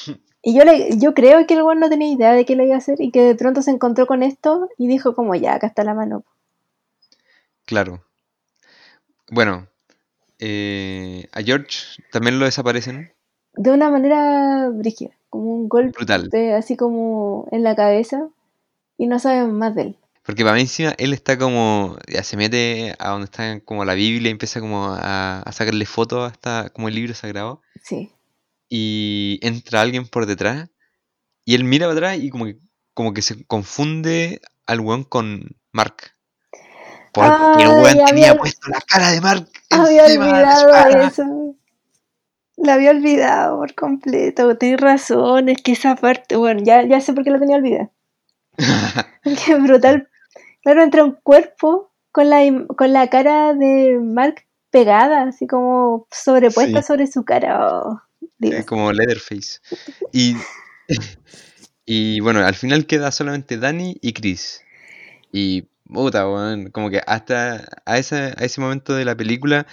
Y yo, le, yo creo que el güey no tenía idea de qué lo iba a hacer y que de pronto se encontró con esto y dijo como, ya, acá está la mano. Claro. Bueno, eh, a George también lo desaparecen. De una manera brígida, como un golpe Brutal. así como en la cabeza y no saben más de él. Porque para mí encima él está como, ya se mete a donde está como la Biblia y empieza como a, a sacarle fotos hasta como el libro sagrado. Sí. Y entra alguien por detrás y él mira para atrás y como que, como que se confunde al weón con Mark. Porque el weón tenía había- puesto la cara de Mark Había encima de olvidado cara. eso. La había olvidado por completo. Tienes razón, es que esa parte, bueno, ya, ya sé por qué la tenía olvidada. Qué brutal. Claro, entra un cuerpo con la, con la cara de Mark pegada, así como sobrepuesta Sí. sobre su cara. Oh, como Leatherface. Y, y bueno, al final queda solamente Danny y Chris. Y puta, weón, como que hasta a ese, a ese momento de la película,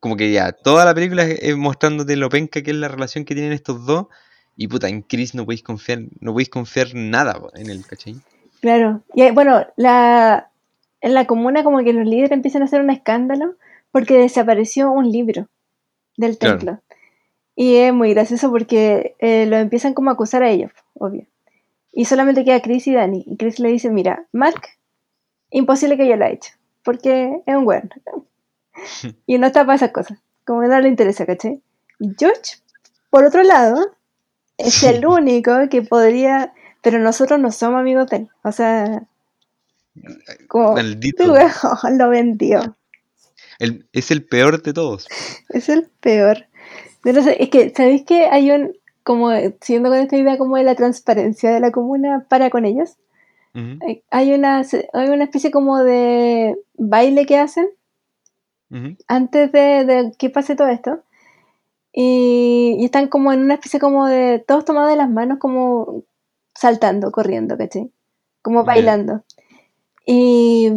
como que ya, toda la película es, mostrándote lo penca que es la relación que tienen estos dos. Y puta, en Chris no podéis confiar, no podéis confiar nada en él, ¿cachai? Claro. Y eh, bueno, la, en la comuna como que los líderes empiezan a hacer un escándalo porque desapareció un libro del Claro. templo. Y es muy gracioso porque eh, lo empiezan como a acusar a ellos, obvio. Y solamente queda Chris y Danny. Y Chris le dice, mira, Mark, imposible que yo lo haya hecho. Porque es un weón. y no está para esas cosas. Como que no le interesa, ¿cachai? Y George, por otro lado, es el único que podría... Pero nosotros no somos amigos de él. O sea, Como, Maldito. weón lo vendió. El- es el peor de todos. Es el peor. Pero es que, ¿sabéis que hay un, como, siguiendo con esta idea como de la transparencia de la comuna para con ellos? Ujú, Hay- Hay una, hay una especie como de baile que hacen antes de, de que pase todo esto. Y, y están como en una especie como de, todos tomados de las manos, como saltando, corriendo, ¿cachai? Como bailando. Y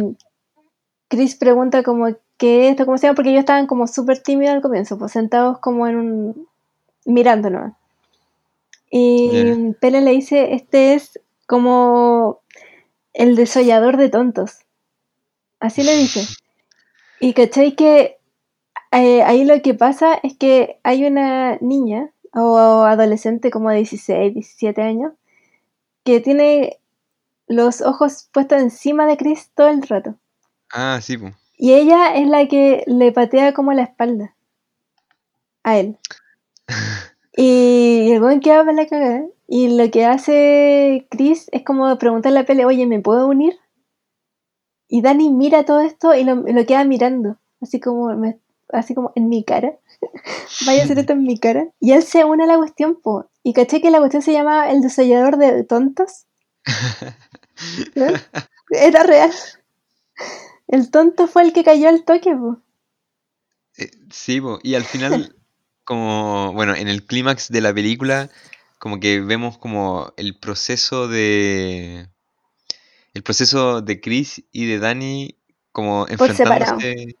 Chris pregunta como, ¿qué es esto? ¿Cómo se llama? Porque ellos estaban como súper tímidos al comienzo, pues sentados como en un... mirándonos. Y Ya. Pele le dice, este es como el desollador de tontos. Así le dice. Y cachai que eh, ahí lo que pasa es que hay una niña o adolescente como de 16, 17 años que tiene los ojos puestos encima de Chris todo el rato. Ah, sí, po. Y ella es la que le patea como la espalda a él. Y el buen queda para la cagada. Y lo que hace Chris es como preguntarle a Pele, oye, ¿me puedo unir? Y Dani mira todo esto y lo, lo queda mirando, así como, me- así como en mi cara. Vaya a hacer esto en mi cara. Y él se une a la cuestión, po. Y caché que la cuestión se llama el desollador de tontos. ¿No? Era real. El tonto fue el que cayó al toque, po. Eh, sí, po. Y al final, como, bueno, en el clímax de la película, como que vemos como el proceso de... El proceso de Chris y de Danny como Por separado. enfrentándose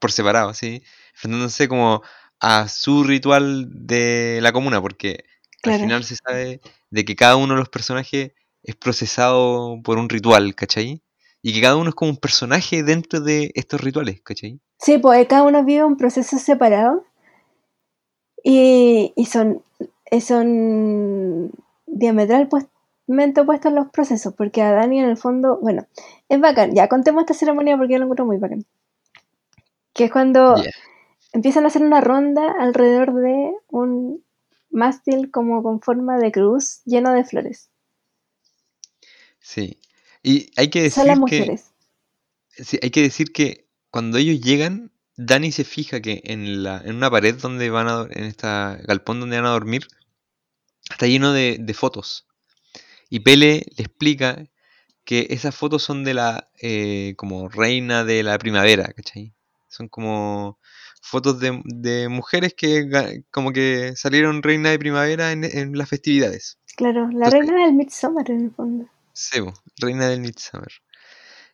por separado, sí. Enfrentándose como a su ritual de la comuna, porque Claro. al final se sabe de que cada uno de los personajes es procesado por un ritual, ¿cachai? Y que cada uno es como un personaje dentro de estos rituales, ¿cachai? Sí, pues cada uno vive un proceso separado y, y son, eh, son diametralmente opuestos los procesos, porque a Dani en el fondo, bueno, es bacán, ya contemos esta ceremonia porque yo la encuentro muy bacán. Que es cuando empiezan a hacer una ronda alrededor de un mástil como con forma de cruz lleno de flores. Sí. Y hay que Son decir las que mujeres. sí, hay que decir que cuando ellos llegan, Dani se fija que en la en una pared donde van a en esta galpón donde van a dormir está lleno de, de fotos. Y Pele le explica que esas fotos son de la eh, como reina de la primavera, ¿cachai? Son como fotos de, de mujeres que como que salieron reina de primavera en, en las festividades. Claro, la Entonces- reina del Midsommar en el fondo. Sebo, reina del Midsummer.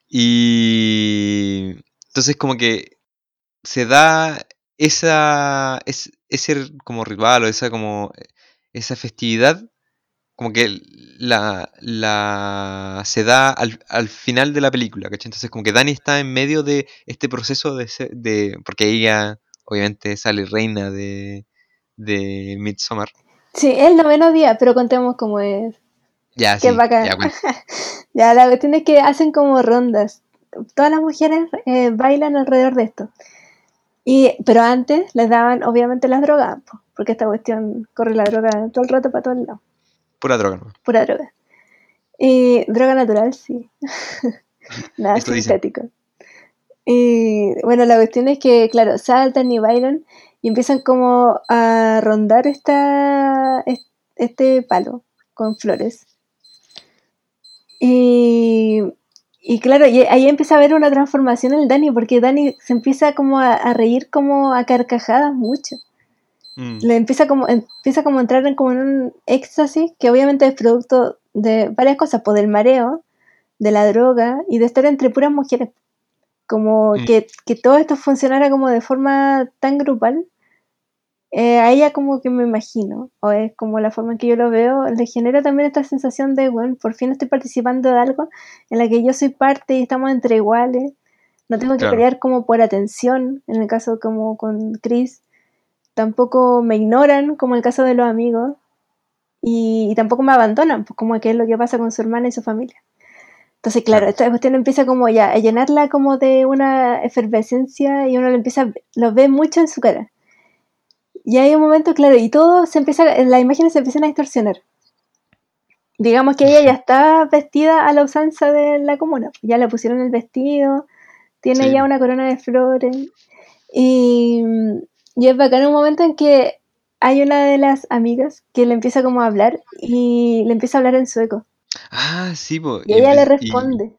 Y entonces como que se da esa es- ese como ritual o esa como esa festividad como que la, la se da al, al final de la película, ¿cachai? Entonces como que Dani está en medio de este proceso de, ser- de porque ella obviamente sale reina de de Midsommar. Sí, es el noveno día, pero contemos cómo es. Ya, Qué sí, bacán. ya, bueno. Ya, la cuestión es que hacen como rondas. Todas las mujeres eh, bailan alrededor de esto. Y, pero antes les daban, obviamente, las drogas, po, porque esta cuestión corre la droga todo el rato para todos lados. Pura droga, ¿no? Pura droga. Y droga natural, sí. Nada sintético. Y bueno, la cuestión es que, claro, saltan y bailan y empiezan como a rondar esta, es- este palo con flores. Y, y claro, y ahí empieza a haber una transformación en el Dani, porque Dani se empieza como a, a reír como a carcajadas mucho. Mm. Le empieza como, empieza como a entrar en como en un éxtasis, que obviamente es producto de varias cosas, pues del mareo, de la droga y de estar entre puras mujeres. Como Mm. que, que todo esto funcionara como de forma tan grupal. eh, a ella como que me imagino, o es como la forma en que yo lo veo, le genera también esta sensación de, bueno, por fin estoy participando de algo en la que yo soy parte y estamos entre iguales. No tengo que Claro. pelear como por atención, en el caso como con Chris. Tampoco me ignoran, como el caso de los amigos. Y, y tampoco me abandonan, pues como que es lo que pasa con su hermana y su familia. Entonces, claro, esta cuestión empieza como ya a llenarla como de una efervescencia y uno lo empieza, lo ve mucho en su cara. Y hay un momento, claro, y todo se empieza, las imágenes se empiezan a distorsionar. digamos que ella ya está vestida a la usanza de la comuna. Ya le pusieron el vestido, tiene Sí. ya una corona de flores. Y, y es bacán un momento en que hay una de las amigas que le empieza como a hablar y le empieza a hablar en sueco. Ah, sí, po. Y ella le y- responde.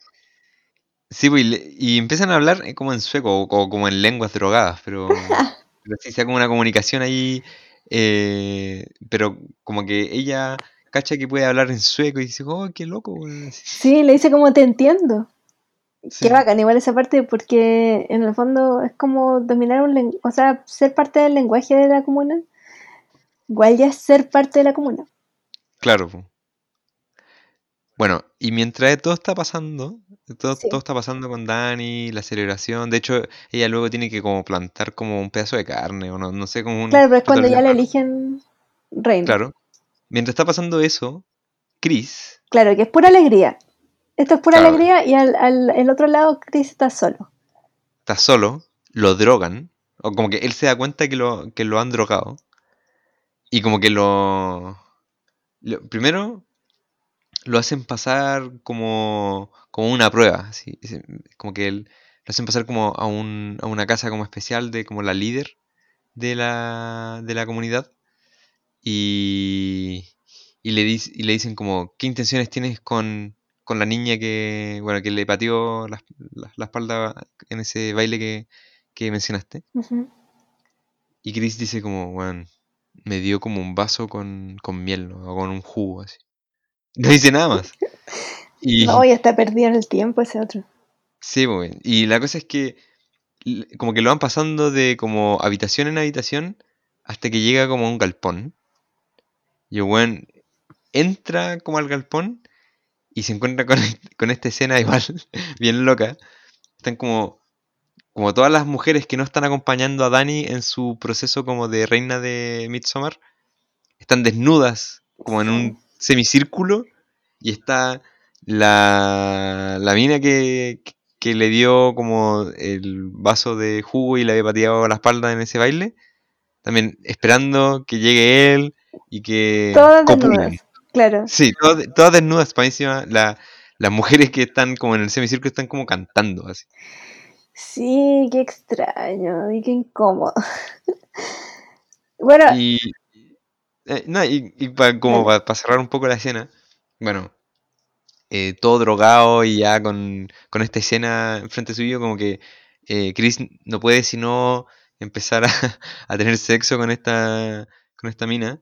sí, po, y, empiezan a hablar eh, como en sueco o, como en lenguas drogadas, pero, pero sí, sea como una comunicación ahí, eh, pero como que ella cacha que puede hablar en sueco y dice, oh, qué loco, weón". Sí, le dice como te entiendo. Sí. Qué bacán, igual esa parte, porque en el fondo es como dominar un lenguaje, o sea, ser parte del lenguaje de la comuna. Igual ya es ser parte de la comuna. Claro. Bueno, y mientras todo está pasando, todo, Sí. todo está pasando con Dani, la celebración, de hecho, ella luego tiene que como plantar como un pedazo de carne, o no, no sé, como un Claro, pero es cuando ya le eligen reina. Claro. Mientras está pasando eso, Chris, Claro, que es pura alegría. Esto es pura Claro. alegría y al, al el otro lado Chris está solo. está solo, lo drogan, o como que él se da cuenta que lo, que lo han drogado, y como que lo, lo- primero lo hacen pasar como, como una prueba, así, como que él, lo hacen pasar como a, un, a una casa como especial de como la líder de la, de la comunidad, y, y, le, y le dicen como, ¿qué intenciones tienes con, con la niña que, bueno, que le pateó la, la- la espalda en ese baile que, que mencionaste? Y Chris dice como, bueno, me dio como un vaso con, con miel, ¿no? O con un jugo, así. No dice nada más. Y, No, ya está perdido en el tiempo ese otro. sí, pues, y la cosa es que como que lo van pasando de como habitación en habitación hasta que llega como a un galpón. Y el weón entra como al galpón y se encuentra con, con esta escena igual, bien loca. Están como, como todas las mujeres que no están acompañando a Dani en su proceso como de reina de Midsommar, están desnudas como en un semicírculo y está la, la mina que, que le dio como el vaso de jugo y le había pateado la espalda en ese baile, también esperando que llegue él y que Todas desnudas. Claro. Sí, todas, desnudas, para encima la, las mujeres que están como en el semicírculo están como cantando así. Sí, qué extraño y qué incómodo. bueno, Y, eh, no, y, y pa- como para cerrar un poco la escena, bueno, eh, todo drogado y ya con, con esta escena enfrente suyo, como que eh, Chris no puede sino empezar a, a tener sexo con esta, con esta mina.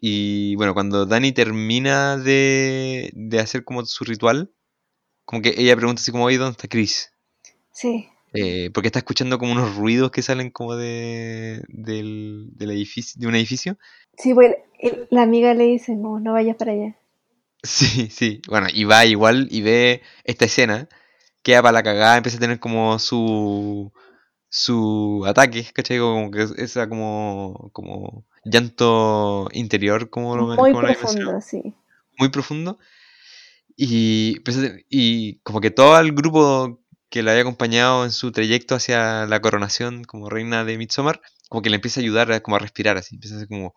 Y bueno, cuando Dani termina de, de hacer como su ritual, como que ella pregunta así como, oye, ¿dónde está Chris? sí. Eh, porque está escuchando como unos ruidos que salen como de, del, del edificio, de un edificio. Sí, el- la amiga le dice, no, no vayas para allá. Sí, sí. Bueno, y va igual y ve esta escena, queda para la cagada, empieza a tener como su su ataque, ¿cachai? Como que es- esa como como llanto interior, como lo, Muy como profundo, sí. muy profundo. Y, a tener- y como que todo el grupo que la había acompañado en su trayecto hacia la coronación como reina de Midsommar, como que le empieza a ayudar a, como a respirar así, empieza a hacer como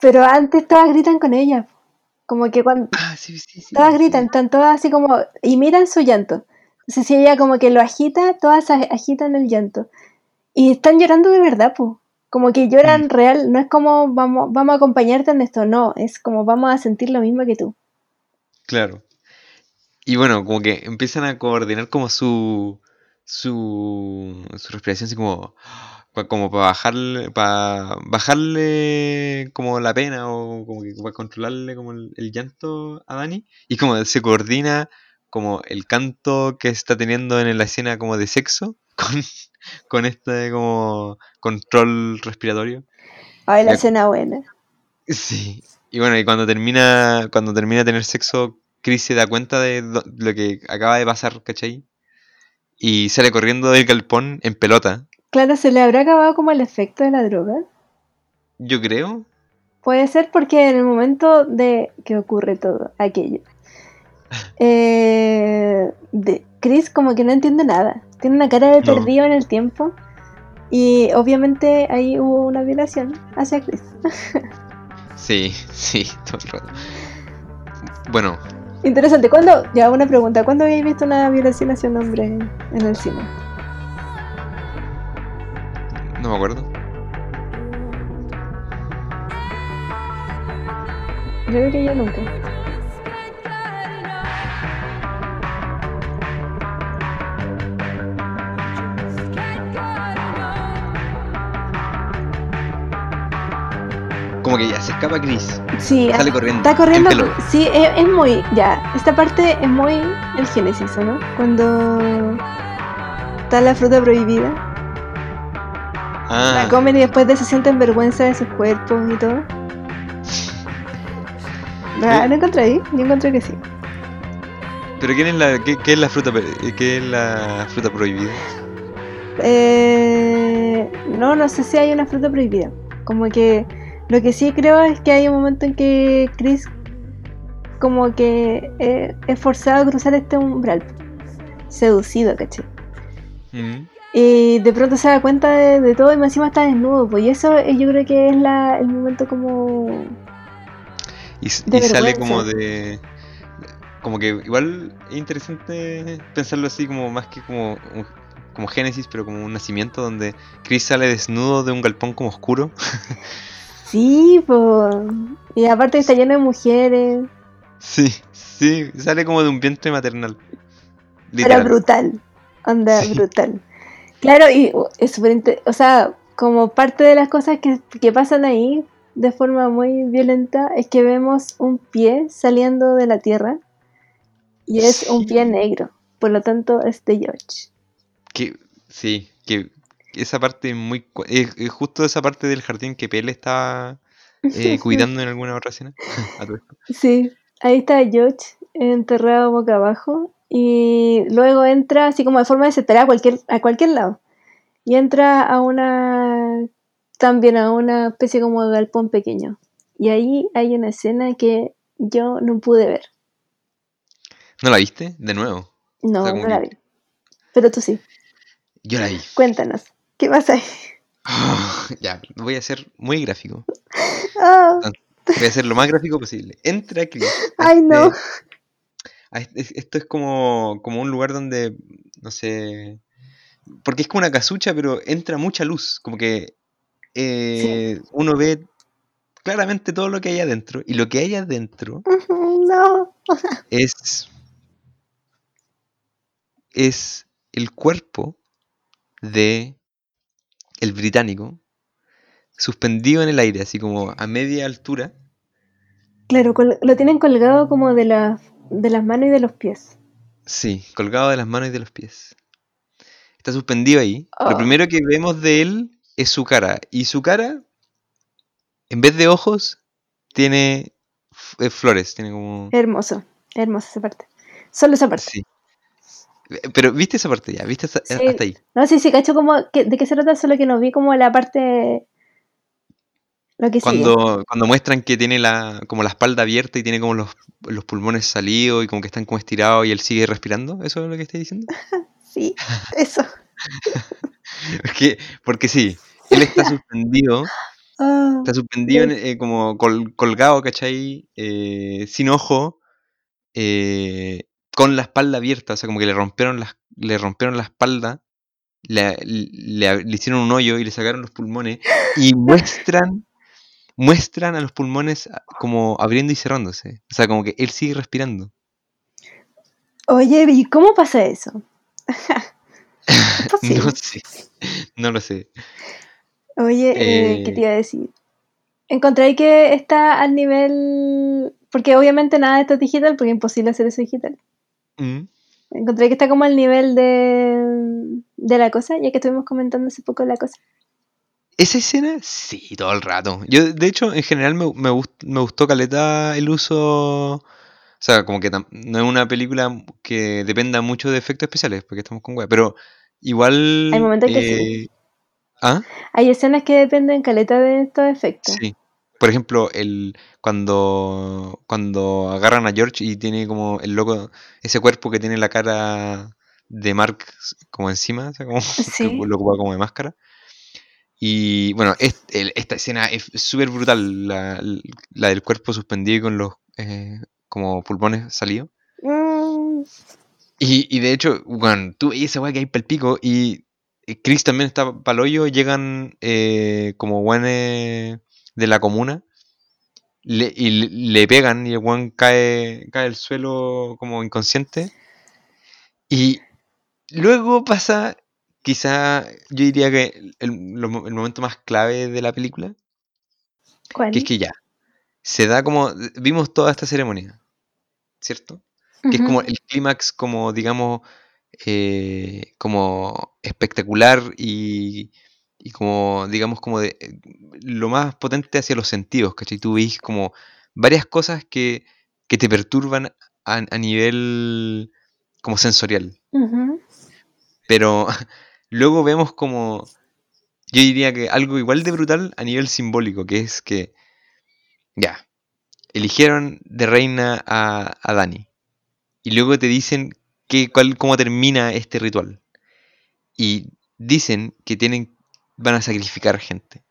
Pero antes todas gritan con ella. Como que cuando Ah, sí, sí, sí. todas gritan, están todas así como, imitan su llanto. Entonces si ella como que lo agita, todas ag- agitan el llanto. Y están llorando de verdad, pues. Como que lloran Mm. real, no es como vamos, vamos a acompañarte en esto, no, es como vamos a sentir lo mismo que tú. Claro. Y bueno, como que empiezan a coordinar como su su, su respiración así como como para bajarle para bajarle como la pena o como que para controlarle como el, el llanto a Dani y como se coordina como el canto que está teniendo en la escena como de sexo con, con este como control respiratorio. Ay, la Ya- escena buena. Sí. Y bueno, y cuando termina, cuando termina de tener sexo, Chris se da cuenta de lo que acaba de pasar, ¿cachai? Y sale corriendo del galpón en pelota. Claro, se le habrá acabado como el efecto de la droga. Yo creo. Puede ser porque en el momento de que ocurre todo aquello, eh, de Chris como que no entiende nada. Tiene una cara de No. perdido en el tiempo. Y obviamente ahí hubo una violación hacia Chris. Sí, sí, todo el rato. Bueno, Interesante. ¿Cuándo? Ya, una pregunta. ¿Cuándo habéis visto una violación hacia un hombre en el cine? no me acuerdo. Yo creo que yo nunca. Que ya se escapa Chris. Sí, Sale ah, corriendo. Está corriendo. en pelo. Sí, es, es muy. Ya, esta parte es muy el Génesis, ¿o ¿no? Cuando está la fruta prohibida. Ah, La comen y después de se sienten vergüenza de sus cuerpos y todo. Ah, ¿No encontré ahí? Yo encontré que sí. pero ¿quién es la, qué, qué es la fruta, qué es la fruta prohibida? Eh, no, no sé si hay una fruta prohibida. Como que lo que sí creo es que hay un momento en que Chris como que eh, es forzado a cruzar este umbral. Seducido, ¿cachai? Mm. Y de pronto se da cuenta de, de todo y más encima está desnudo. Pues y eso eh, yo creo que es la, el momento como... Y, sale como de. Como que igual es interesante pensarlo así, como más que como, un- como Génesis, pero como un nacimiento donde Chris sale desnudo de un galpón como oscuro. Sí, pues... Y aparte está lleno de mujeres. Sí, sí, sale como de un vientre maternal. Pero Literal. brutal. Onda Sí. brutal. Claro, y es súper O sea, como parte de las cosas que, que pasan ahí de forma muy violenta es que vemos un pie saliendo de la tierra y es un pie negro. Por lo tanto, es de George. Que, sí, que esa parte muy... justo esa parte del jardín que Pele estaba eh, cuidando en alguna otra escena. Sí, ahí está George enterrado boca abajo y luego entra así como de forma desesperada a cualquier, a cualquier lado. Y entra a una, también a una especie como de galpón pequeño. Y ahí hay una escena que yo no pude ver. ¿No la viste? De nuevo. No, O sea, como no la vi. Pero tú sí. Yo la vi. Cuéntanos. ¿Qué pasa ahí? ya, voy a ser muy gráfico. Ah, Voy a ser lo más gráfico posible. Entra Chris. Ay, no. este- a este- es- esto es como, como un lugar donde, no sé, porque es como una casucha, pero entra mucha luz, como que eh, uno ve claramente todo lo que hay adentro, y lo que hay adentro no. es, es el cuerpo de el británico suspendido en el aire, así como a media altura. Claro, lo tienen colgado como de, las de las manos y de los pies. Sí, colgado de las manos y de los pies. Está suspendido ahí. Oh. Lo primero que vemos de él es su cara. Y su cara, en vez de ojos, tiene eh, flores. Tiene como. Hermoso. Hermosa esa parte. Solo esa parte. Sí. Eh, Pero viste esa parte ya, viste hasta, Sí. hasta ahí. No, sí, sí, cacho como que, de qué se trata, solo que no vi como la parte... Lo que sigue. Cuando, cuando muestran que tiene la, como la espalda abierta y tiene como los, los pulmones salidos y como que están como estirados y él sigue respirando, ¿eso es lo que estoy diciendo? Sí, eso. Porque, porque sí, él está suspendido Ah, Está suspendido, en, eh, como col- colgado, ¿cachai? Eh, sin ojo, eh, con la espalda abierta, o sea, como que le rompieron, las, le rompieron la espalda, le, le- le hicieron un hoyo y le sacaron los pulmones y muestran, muestran a los pulmones a- como abriendo y cerrándose. O sea, como que él sigue respirando. Oye, ¿y cómo pasa eso? Es. No sé, no lo sé. Oye, eh, ¿qué Eh, te iba a decir? Encontré que está al nivel... Porque obviamente nada de esto es digital, porque es imposible hacer eso digital. Mm. Encontré que está como al nivel de, de la cosa, ya que estuvimos comentando hace poco la cosa. Esa escena, sí, todo el rato. Yo, de hecho, en general me, me, gust- me gustó Caleta el uso. O sea, como que no es una película que dependa mucho de efectos especiales, porque estamos con web. Pero igual. Hay momentos que sí. eh, ¿Ah? Hay escenas que dependen caleta de estos efectos. Sí. Por ejemplo, el cuando cuando agarran a George y tiene como el loco, ese cuerpo que tiene la cara de Mark como encima, o sea, como Sí. que lo ocupa como de máscara. Y bueno, es- el- esta escena es súper brutal, la, la del cuerpo suspendido y con los eh, como pulmones salidos. Mm, Y, y de hecho, bueno, tú veías esa weá que hay el pico y eh, Chris también está pa'l hoyo, llegan eh, como weones de la comuna le- y le, pegan y el weón cae, cae al suelo como inconsciente. Y luego pasa, quizá yo diría que el, lo el momento más clave de la película, ¿Cuál? que es que ya, se da como, vimos toda esta ceremonia, ¿cierto? que es como el clímax, como digamos, eh, como espectacular y, y como, digamos, como de eh, lo más potente hacia los sentidos, ¿cachai? Tú veis como varias cosas que, que te perturban a, a nivel como sensorial, pero luego vemos como, yo diría que algo igual de brutal a nivel simbólico, que es que, ya, eligieron de reina a, a Dani. Y luego te dicen que, cuál, cómo termina este ritual. Y dicen que tienen, van a sacrificar gente.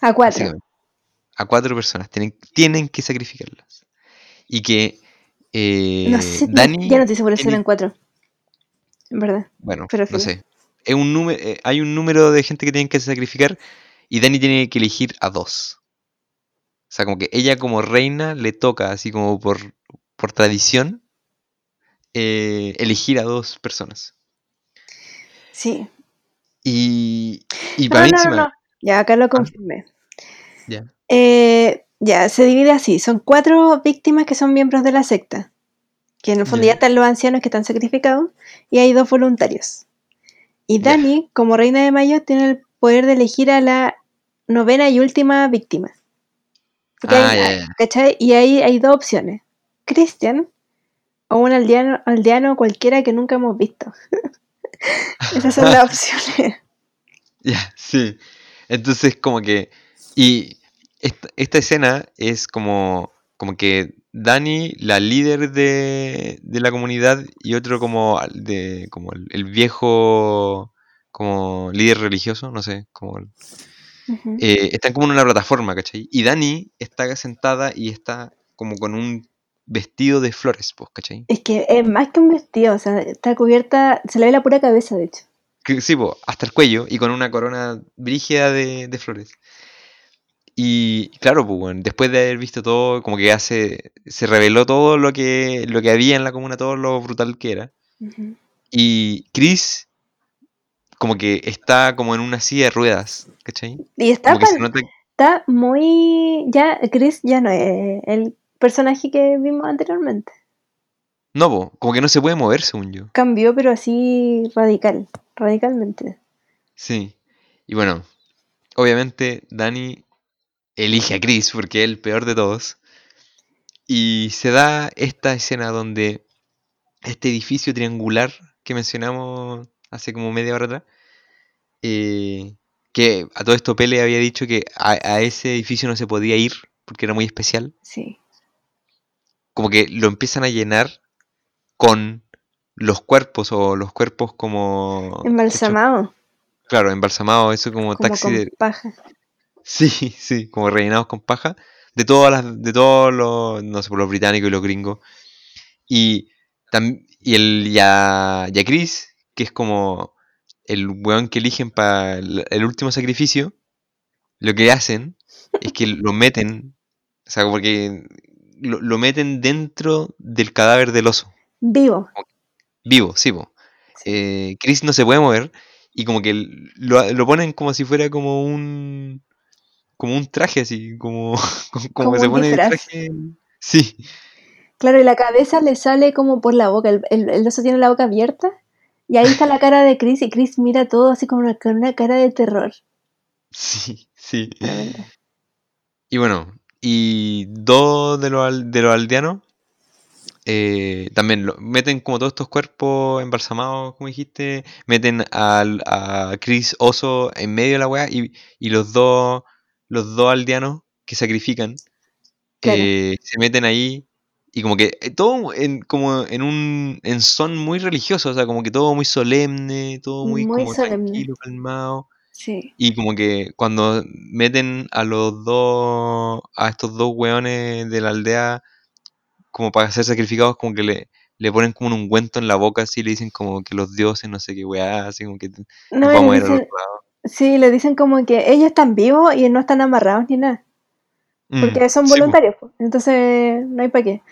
A cuatro. A cuatro personas. Tienen, tienen que sacrificarlas. Y que eh, No sé, Dani. ya no estoy segura si eran cuatro. En verdad. bueno, pero no sé. Es un número, eh, hay un número de gente que tienen que sacrificar. Y Dani tiene que elegir a dos. O sea, como que ella como reina le toca, así como por, por tradición, eh, elegir a dos personas. Sí. Y, y No, para mí no, no, no. Ya, acá lo confirmé. Ya. Eh, ya, se divide así. Son cuatro víctimas que son miembros de la secta. Que en el fondo Ya. ya están los ancianos que están sacrificados. Y hay dos voluntarios. Y Ya. Dani, como reina de Mayo, tiene el poder de elegir a la novena y última víctima. Porque Ah, hay- ya, ya. ¿cachai? Y ahí hay dos opciones. Christian o un aldeano, aldeano cualquiera que nunca hemos visto. Esas son las opciones. Ya, sí. Entonces, como que. Y esta, esta escena es como. Como que Dani, la líder de, de la comunidad, y otro como de. como el, el viejo. como líder religioso, no sé, como el- eh, están como en una plataforma, ¿cachai? Y Dani está sentada y está como con un vestido de flores, pues, ¿cachai? Es que es más que un vestido, o sea, está cubierta, se le ve la pura cabeza, de hecho. Que, sí, po, hasta el cuello y con una corona brígida de, de flores. Y claro, pues, bueno, después de haber visto todo, como que hace, se reveló todo lo que, lo que había en la comuna, todo lo brutal que era. Y Chris, como que está como en una silla de ruedas, ¿cachai? Y está, Como que se pal- nota, está muy... Ya, Chris ya no es el personaje que vimos anteriormente. no, po, como que no se puede mover, según yo. Cambió, pero así radical, radicalmente. Sí. Y bueno, obviamente Dani elige a Chris porque es el peor de todos. Y se da esta escena donde este edificio triangular que mencionamos hace como media hora atrás, eh, que a todo esto Pele había dicho que a, a ese edificio no se podía ir porque era muy especial, Sí. Como que lo empiezan a llenar con los cuerpos o los cuerpos como... hechos- Embalsamado, claro, embalsamados, eso como, como taxi con de, paja. Sí, sí, como rellenados con paja. De todas las, de todos los, no sé, por los británicos y los gringos. Y, tam- y el ya, ya Chris, que es como el weón que eligen para el, el último sacrificio, lo que hacen es que lo meten, o sea, porque lo, lo meten dentro del cadáver del oso. Vivo. Vivo, sí, po. Sí. Eh, Chris no se puede mover y como que lo, lo ponen como si fuera como un como un traje así, como como, se pone el traje. Sí, Claro, y la cabeza le sale como por la boca. El, el, el oso tiene la boca abierta. Y ahí está la cara de Chris. Y Chris mira todo así como una- con una cara de terror. sí, sí. Y bueno, y dos de los de los aldeanos eh, también lo, meten como todos estos cuerpos embalsamados, como dijiste, meten al, a Chris Oso en medio de la weá y, y los dos los dos aldeanos que sacrifican Claro. eh, se meten ahí y como que eh, todo en, como en un en son muy religioso, o sea, como que todo muy solemne, todo muy, Muy como solemne. tranquilo, calmado. Sí. Y como que cuando meten a los dos, a estos dos weones de la aldea, como para ser sacrificados, como que le, le ponen como un ungüento en la boca, así le dicen como que los dioses, no sé qué weá, así como que No, vamos a ir otro lado. sí, le dicen como que ellos están vivos y no están amarrados ni nada. Mm, Porque son sí, po. voluntarios, po. entonces no hay para qué.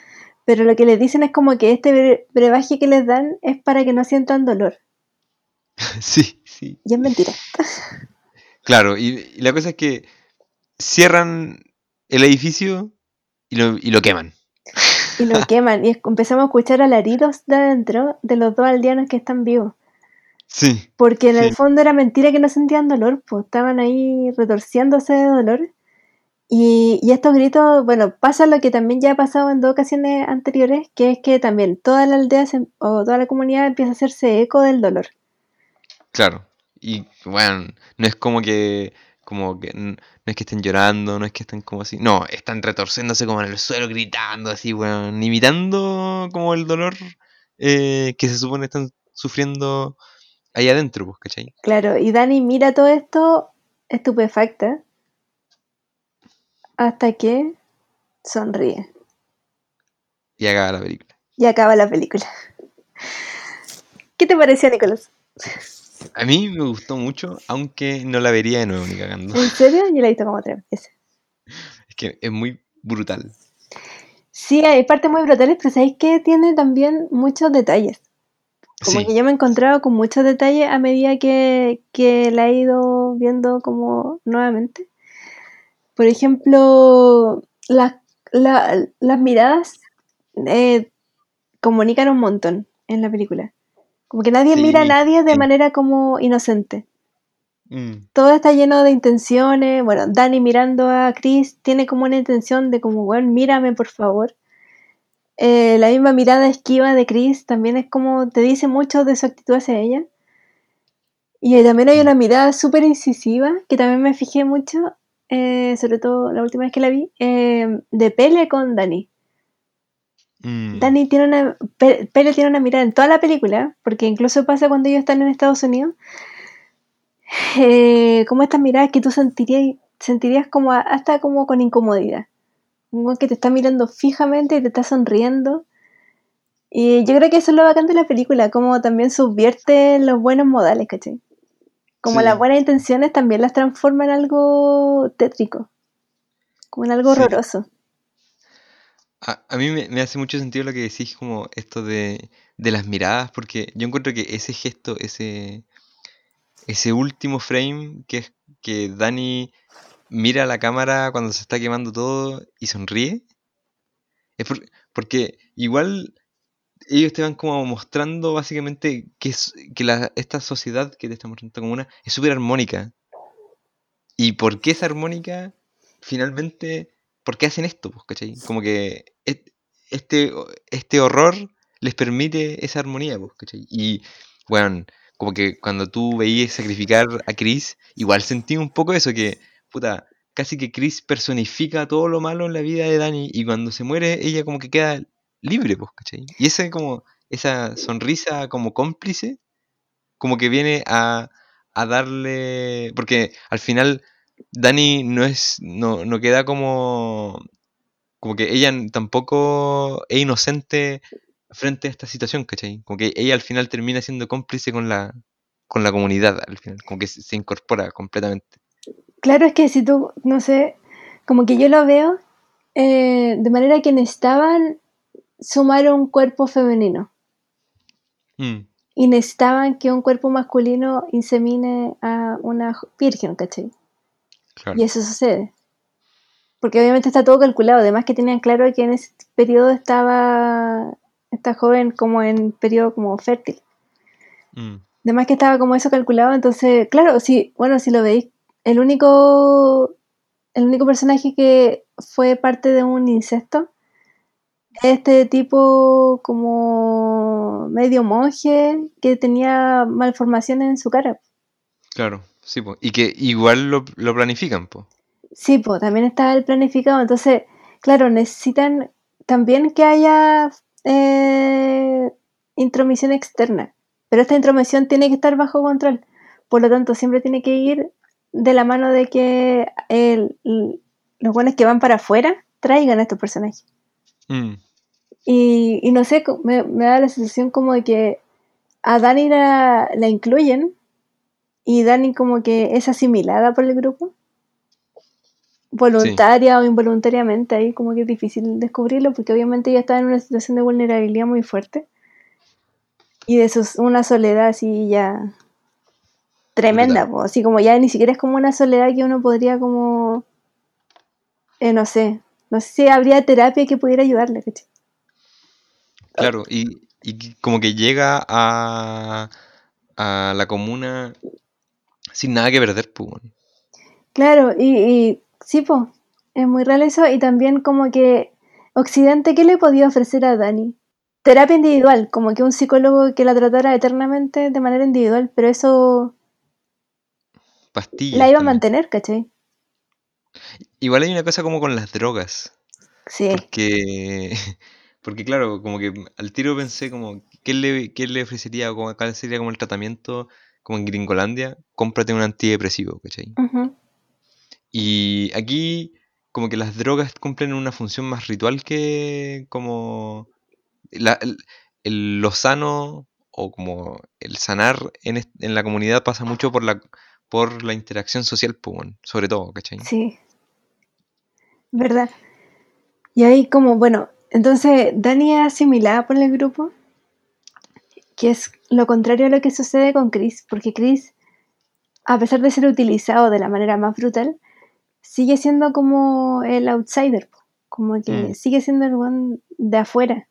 Pero lo que les dicen es como que este bre- brebaje que les dan es para que no sientan dolor. Sí, sí. Y es mentira. Claro, y, y la cosa es que cierran el edificio y lo, y lo queman. Y lo queman. Y empezamos a escuchar alaridos de adentro de los dos aldeanos que están vivos. Sí, Porque en el fondo era mentira que no sentían dolor, pues estaban ahí retorciéndose de dolor. Y, y estos gritos, bueno, pasa lo que también ya ha pasado en dos ocasiones anteriores, que es que también toda la aldea se- o toda la comunidad empieza a hacerse eco del dolor. Claro. Y bueno, no es como que, como que, no es que estén llorando, no es que estén como así, no, están retorciéndose como en el suelo, gritando así, weón, imitando como el dolor eh, que se supone están sufriendo ahí adentro, pues, ¿cachai? Claro, y Dani mira todo esto estupefacta hasta que sonríe Y acaba la película. y acaba la película. ¿Qué te pareció, Nicolás? A mí me gustó mucho, aunque no la vería de nuevo ni cagando. ¿En serio? Yo la he visto como tres veces. Es que es muy brutal. Sí, hay partes muy brutales, pero ¿sabéis que tiene también muchos detalles? Como Sí, que yo me he encontrado con muchos detalles a medida que, que la he ido viendo como nuevamente. Por ejemplo, las, la- las miradas eh, comunican un montón en la película. Como que nadie Sí, mira a nadie de sí. manera como inocente. Mm, Todo está lleno de intenciones. Bueno, Dani mirando a Chris tiene como una intención de como, bueno, mírame por favor. Eh, la misma mirada esquiva de Chris también es como, te dice mucho de su actitud hacia ella. Y también hay una mirada súper incisiva, que también me fijé mucho, eh, sobre todo la última vez que la vi, eh, de Pele con Dani. Mm, Dani tiene una, Pe- Pele tiene una mirada en toda la película, porque incluso pasa cuando ellos están en Estados Unidos, eh, como estas miradas que tú sentirías, sentirías como hasta como con incomodidad. Weón que te está mirando fijamente y te está sonriendo. Y yo creo que eso es lo bacán de la película, como también subvierte los buenos modales, ¿cachai? Como Sí. las buenas intenciones también las transforma en algo tétrico, como en algo Sí. horroroso. A, a mí me, me hace mucho sentido lo que decís, como esto de, de las miradas, porque yo encuentro que ese gesto, ese, ese último frame, que es que Dani mira a la cámara cuando se está quemando todo y sonríe, es por- porque igual ellos te van como mostrando básicamente que, es, que la, esta sociedad que te está mostrando como una es súper armónica. ¿Y por qué es armónica? Finalmente, ¿por qué hacen esto? Pues, ¿cachai? Como que este, este horror les permite esa armonía, pues, ¿cachai? Y, bueno, como que cuando tú veías sacrificar a Chris, igual sentí un poco eso, que, puta, casi que Chris personifica todo lo malo en la vida de Dani y cuando se muere ella como que queda libre, pues. Y esa como, esa sonrisa como cómplice, como que viene a, a darle, porque al final Dani no es, no, no queda como, como que ella tampoco es inocente frente a esta situación, ¿cachai? Como que ella al final termina siendo cómplice con la, con la comunidad, al final, como que se, incorpora completamente. Claro, es que si tú, no sé, como que yo lo veo eh, de manera que necesitaban sumar un cuerpo femenino Mm, y necesitaban que un cuerpo masculino insemine a una virgen, ¿cachai? claro. Y eso sucede. Porque obviamente está todo calculado, además que tenían claro que en ese periodo estaba esta joven como en periodo como fértil. Mm, Además que estaba como eso calculado, entonces, claro, sí, bueno, si lo veis, el único, el único personaje que fue parte de un incesto, es este tipo como medio monje que tenía malformaciones en su cara. claro, sí, po. Y que igual lo, lo planifican, pues. Sí, pues también está el planificado, entonces, claro, necesitan también que haya eh, intromisión externa, pero esta intromisión tiene que estar bajo control, por lo tanto siempre tiene que ir de la mano de que el, los buenos que van para afuera traigan a estos personajes. Mm, Y, y no sé, me, me da la sensación como de que a Dani la, la incluyen y Dani como que es asimilada por el grupo. Voluntaria o involuntariamente, ahí como que es difícil descubrirlo porque obviamente ella está en una situación de vulnerabilidad muy fuerte. Y de sus, una soledad así ya tremenda, po, así como ya ni siquiera es como una soledad que uno podría como, eh, no sé, no sé si habría terapia que pudiera ayudarle, ¿cachai? claro, y, como que llega a, a la comuna sin nada que perder, pues. Claro, y, y sí, pues, es muy real eso. Y también como que Occidente, ¿qué le podía ofrecer a Dani? Terapia individual, como que un psicólogo que la tratara eternamente de manera individual, pero eso Pastillas. la iba a mantener, ¿cachai? Igual hay una cosa como con las drogas. Sí, Porque, porque claro, como que al tiro pensé como, ¿qué le, qué le ofrecería como, cuál sería como el tratamiento como en Gringolandia? Cómprate un antidepresivo, ¿cachai? ujú, Y aquí como que las drogas cumplen una función más ritual que como la- el, lo sano o como el sanar en, en la comunidad pasa mucho por la, por la interacción social, sobre todo, ¿cachai? sí, ¿verdad? Y ahí como, bueno, entonces Dani es asimilada por el grupo, que es lo contrario a lo que sucede con Chris, porque Chris, a pesar de ser utilizado de la manera más brutal, sigue siendo como el outsider, po, como que Mm. sigue siendo el one de afuera,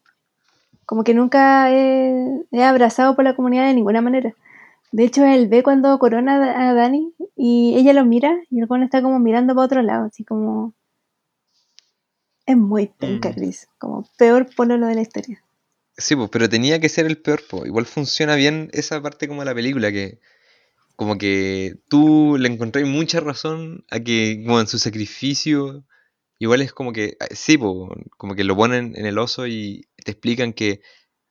como que nunca es, es abrazado por la comunidad de ninguna manera. De hecho, él ve cuando corona a Dani y ella lo mira y el one está como mirando para otro lado, así como... Es muy penca, Mm. Chris, como peor pololo de la historia. Sí, pues, pero tenía que ser el peor, pues. Igual funciona bien esa parte como de la película, que como que tú le encontrás mucha razón a que como en su sacrificio, igual es como que, ah, sí, po, como que lo ponen en el oso y te explican que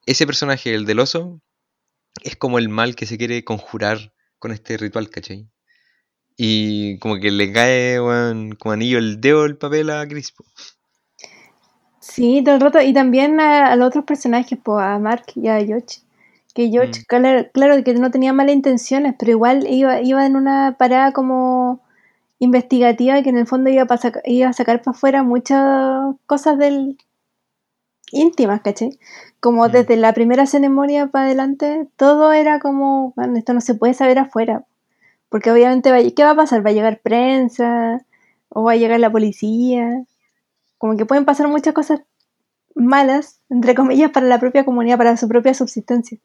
ese personaje, el del oso, es como el mal que se quiere conjurar con este ritual, ¿cachai? Y como que le cae, weón, como anillo el dedo el papel a Chris, po. Sí, todo el rato. Y también a, a los otros personajes, pues a Mark y a George. Que George, Mm. claro, claro que no tenía malas intenciones, pero igual iba, iba en una parada como investigativa que en el fondo iba, a saca- iba a sacar para afuera muchas cosas del íntimas, ¿cachai? Como Mm. desde la primera ceremonia para adelante, todo era como, bueno, esto no se puede saber afuera. Porque obviamente, va, ¿qué va a pasar? ¿Va a llegar prensa? ¿O va a llegar la policía? Como que pueden pasar muchas cosas malas, entre comillas, para la propia comunidad, para su propia subsistencia.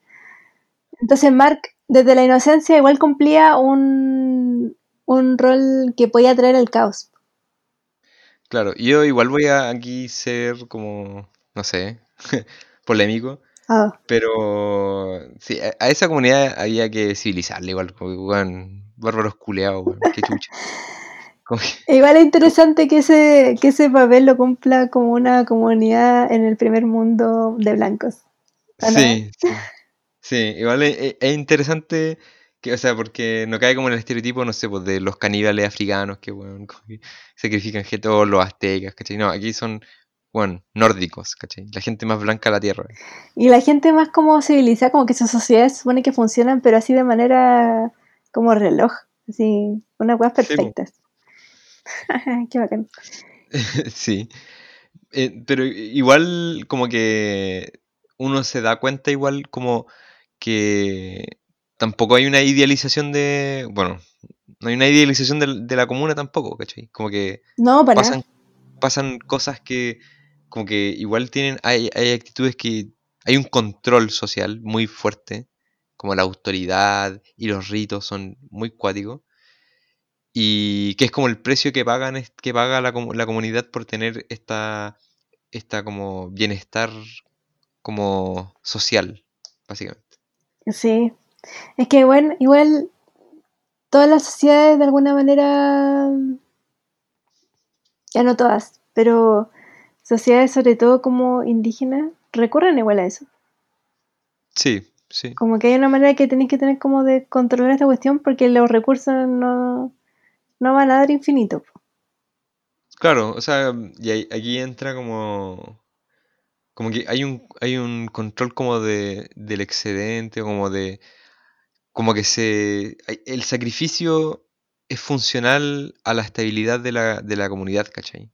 Entonces Mark, desde la inocencia, igual cumplía un, un rol que podía traer el caos. Claro, yo igual voy a aquí ser como, no sé, polémico. Ah, Pero sí, a, esa comunidad había que civilizarla igual, como que, weón, bárbaros culeados, qué chucha. Que- igual es interesante que ese, que ese papel lo cumpla como una comunidad en el primer mundo de blancos. ¿o no? sí, sí, sí, igual es, es- es interesante que, o sea, porque no cae como en el estereotipo, no sé, pues de los caníbales africanos que, que sacrifican gente, o los aztecas, ¿cachai? No, aquí son, weón, nórdicos, ¿cachai? La gente más blanca de la tierra. Y la gente más como civilizada, como que sus sociedades supone que funcionan, pero así de manera como reloj. Así, unas Sí, po. perfectas. Qué bacán. Sí. Eh, pero igual como que uno se da cuenta igual como que tampoco hay una idealización de... Bueno, no hay una idealización de, la comuna tampoco, ¿cachai? Como que No, para pasan, pasan cosas que como que igual tienen... Hay, hay actitudes que... Hay un control social muy fuerte, como la autoridad y los ritos son muy cuáticos. Y que es como el precio que pagan que paga la, la comunidad por tener esta, esta como bienestar como social, básicamente. Sí. Es que bueno, igual todas las sociedades de alguna manera, ya no todas, pero sociedades sobre todo como indígenas, recurren igual a eso. Sí, sí. Como que hay una manera que tenéis que tener como de controlar esta cuestión porque los recursos no, no van a dar infinito. Claro, o sea, y aquí entra como. Como que hay un, hay un control como de, del excedente, como de. Como que se. El sacrificio es funcional a la estabilidad de la, de la comunidad, ¿cachai?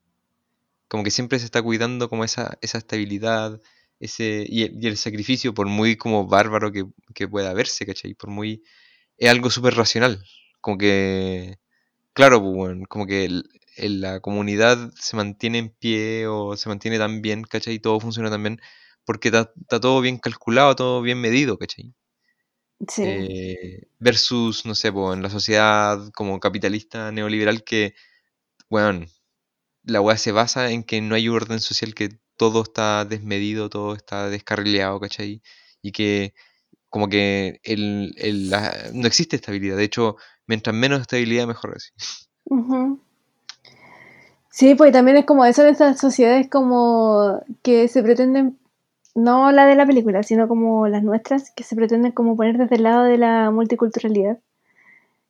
Como que siempre se está cuidando como esa, esa estabilidad, ese. Y el, sacrificio, por muy como bárbaro que, que pueda verse, ¿cachai? Por muy. Es algo súper racional. Como que. Claro, pues, como que el- la comunidad se mantiene en pie o se mantiene tan bien, ¿cachai? Y todo funciona tan bien porque está, está todo bien calculado, todo bien medido, ¿cachai? Sí. Eh, versus, no sé, pues, en la sociedad como capitalista neoliberal que, weón, la weá se basa en que no hay orden social, que todo está desmedido, todo está descarrileado, ¿cachai? Y que como que el, el- la- no existe estabilidad. De hecho, mientras menos estabilidad, mejor así. Ujú. Sí, pues también es como eso de esas sociedades como que se pretenden, no la de la película, sino como las nuestras, que se pretenden como poner desde el lado de la multiculturalidad.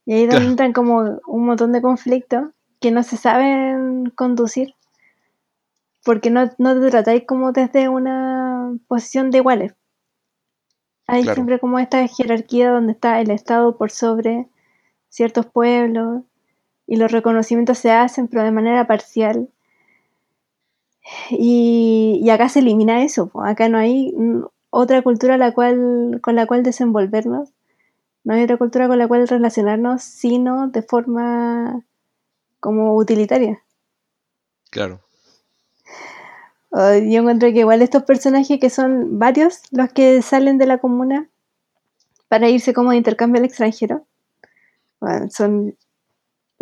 Y ahí Claro. entran como un montón de conflictos que no se saben conducir, porque no, no te tratáis como desde una posición de iguales. Hay Claro. siempre como esta jerarquía donde está el Estado por sobre ciertos pueblos y los reconocimientos se hacen pero de manera parcial. Y, y acá se elimina eso, acá no hay otra cultura la cual, con la cual desenvolvernos, no hay otra cultura con la cual relacionarnos, sino de forma como utilitaria. Claro. Yo encuentro que igual estos personajes que son varios los que salen de la comuna para irse como de intercambio al extranjero, bueno, son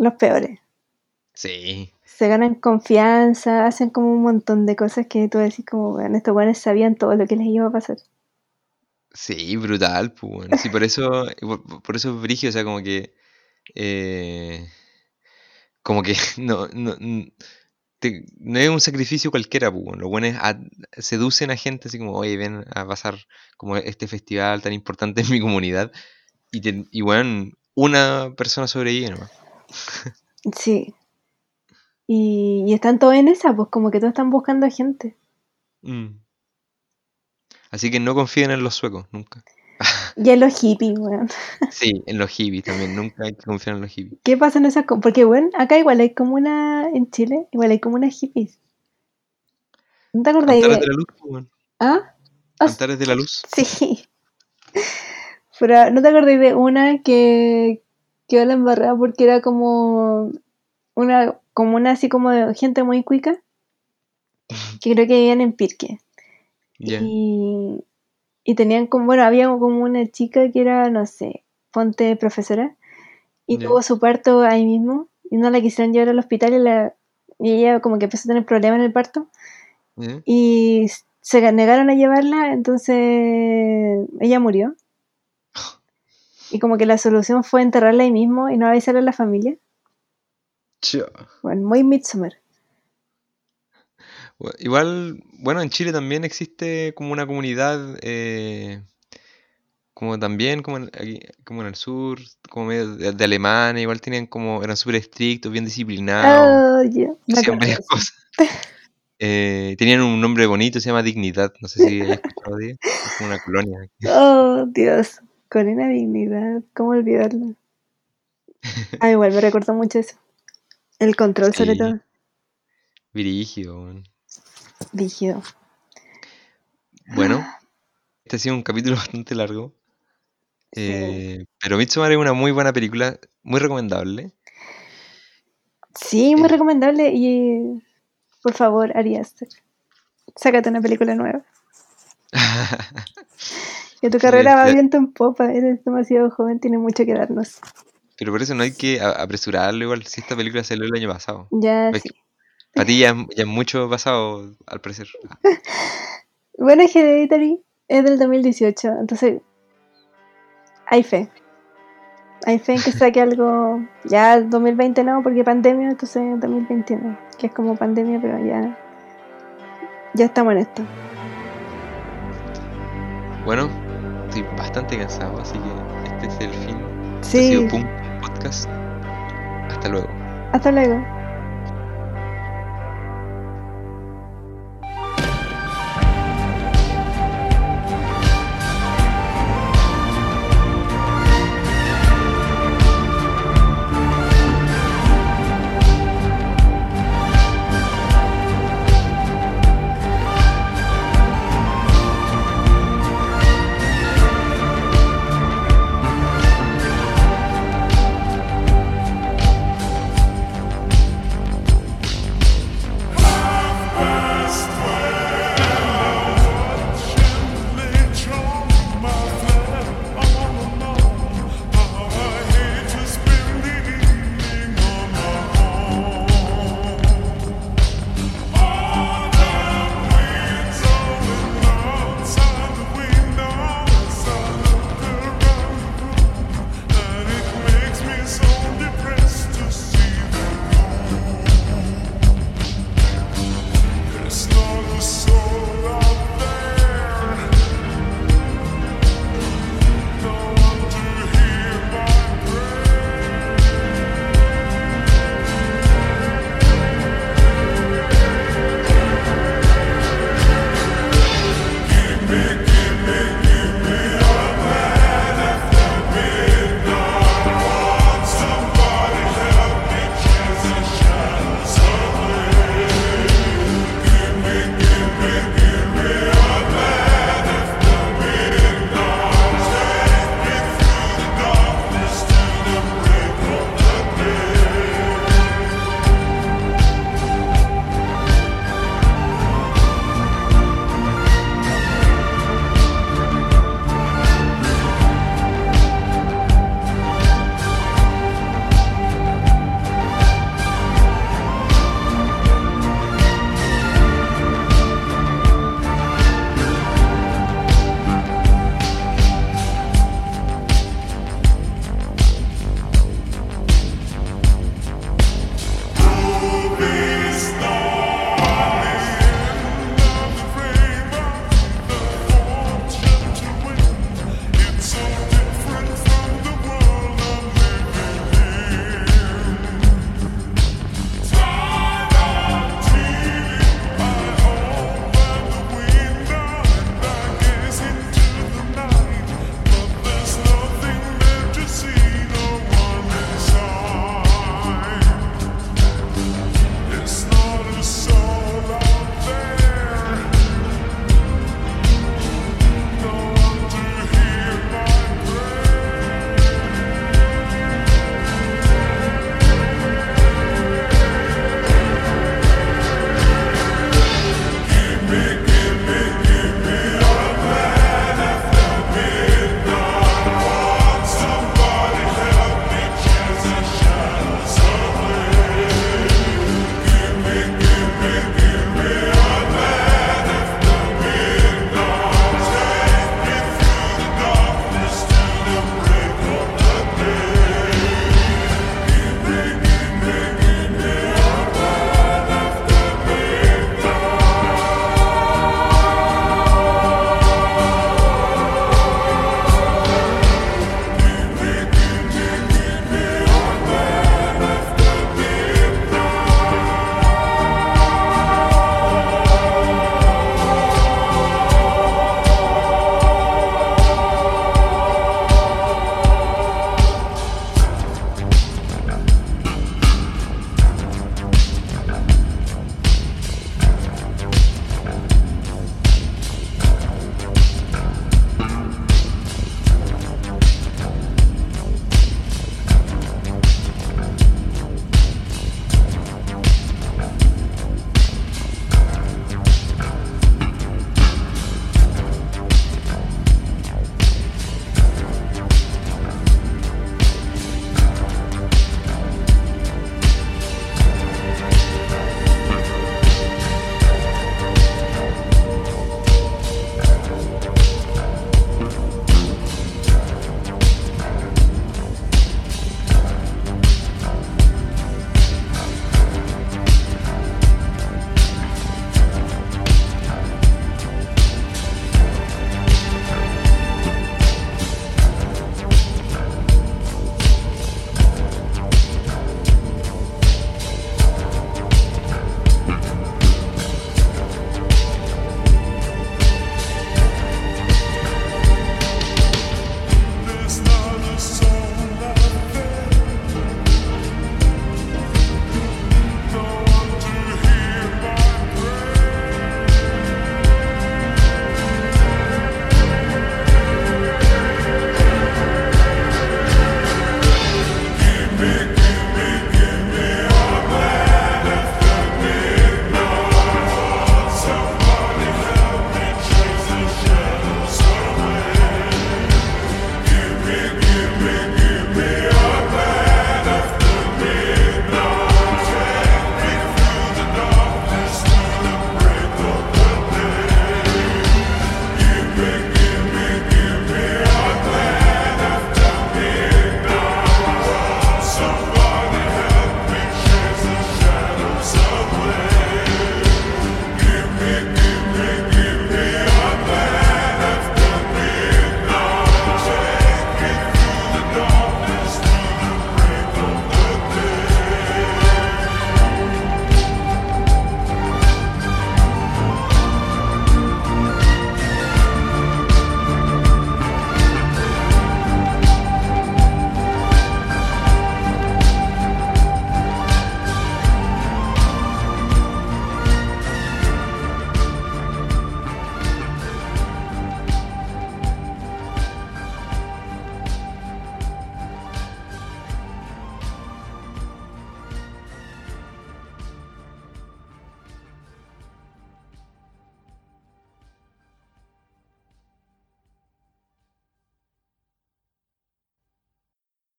los peores. Sí. Se ganan confianza, hacen como un montón de cosas que tú decís como, bueno, estos buenos sabían todo lo que les iba a pasar. Sí, brutal, pues, bueno. Sí, por eso, por, por eso es brigio, o sea, como que, eh, como que no, no, te- no es un sacrificio cualquiera, pues, bueno. Los buenos a- seducen a gente así como, oye, ven a pasar como este festival tan importante en mi comunidad, y, te, y bueno, una persona sobrevive nomás. Sí. Y, y están todos en esa, pues como que todos están buscando gente. Mm. Así que no confíen en los suecos, nunca. Y en los hippies, weón. Sí, en los hippies también, nunca hay que confiar en los hippies. ¿Qué pasa en esas? co- Porque, bueno, acá igual hay como una, en Chile, igual hay como unas hippies. ¿No te acordáis Antares de...? de la luz, pues, bueno. ¿Ah? Ah, Antares de la luz. Sí. Pero ¿no te acordáis de una que quedó la embarrada porque era como una, como una así como de gente muy cuica? Que creo que vivían en Pirque. Y, y tenían como, bueno, había como una chica que era, no sé, ponte profesora, y tuvo su parto ahí mismo, y no la quisieron llevar al hospital, y, la, y ella como que empezó a tener problemas en el parto, y se negaron a llevarla, entonces ella murió. Y como que la solución fue enterrarla ahí mismo y no avisarle a la familia. Bueno, muy Midsommar. Igual, bueno, en Chile también existe como una comunidad, eh, como también, como en, aquí- como en el sur, como medio de, de alemanes, igual tenían como, eran súper estrictos, bien disciplinados, Oh, me hacían varias cosas. Eh, tenían un nombre bonito, se llama Dignidad, no sé si hayas escuchado de es como una colonia. Oh, Dios. Con una dignidad. ¿Cómo olvidarlo? Ah, igual me recuerdo mucho eso. El control, sobre todo. Virígido, weón. Rígido. Bueno, este ha sido un capítulo bastante largo, Sí. eh, pero Midsommar es una muy buena película, muy recomendable. Sí, muy Eh, recomendable. Y por favor, Ari Aster, sácate una película nueva. Que tu carrera va viento en popa. Eres demasiado joven, tienes mucho que darnos. Pero por eso no hay que apresurarlo igual si esta película salió el año pasado. Ya, sí. para ti ya, es- ya mucho pasado, al parecer. Bueno, Hereditary es del 2018, entonces hay fe. Hay fe en que saque algo. Ya 2020 no, porque pandemia, entonces 2021. Que es como pandemia, pero ya. Ya estamos en esto. Bueno, estoy bastante cansado, así que este es el fin. Este ha sido Sí, Pum Podcast. Hasta luego. hasta luego.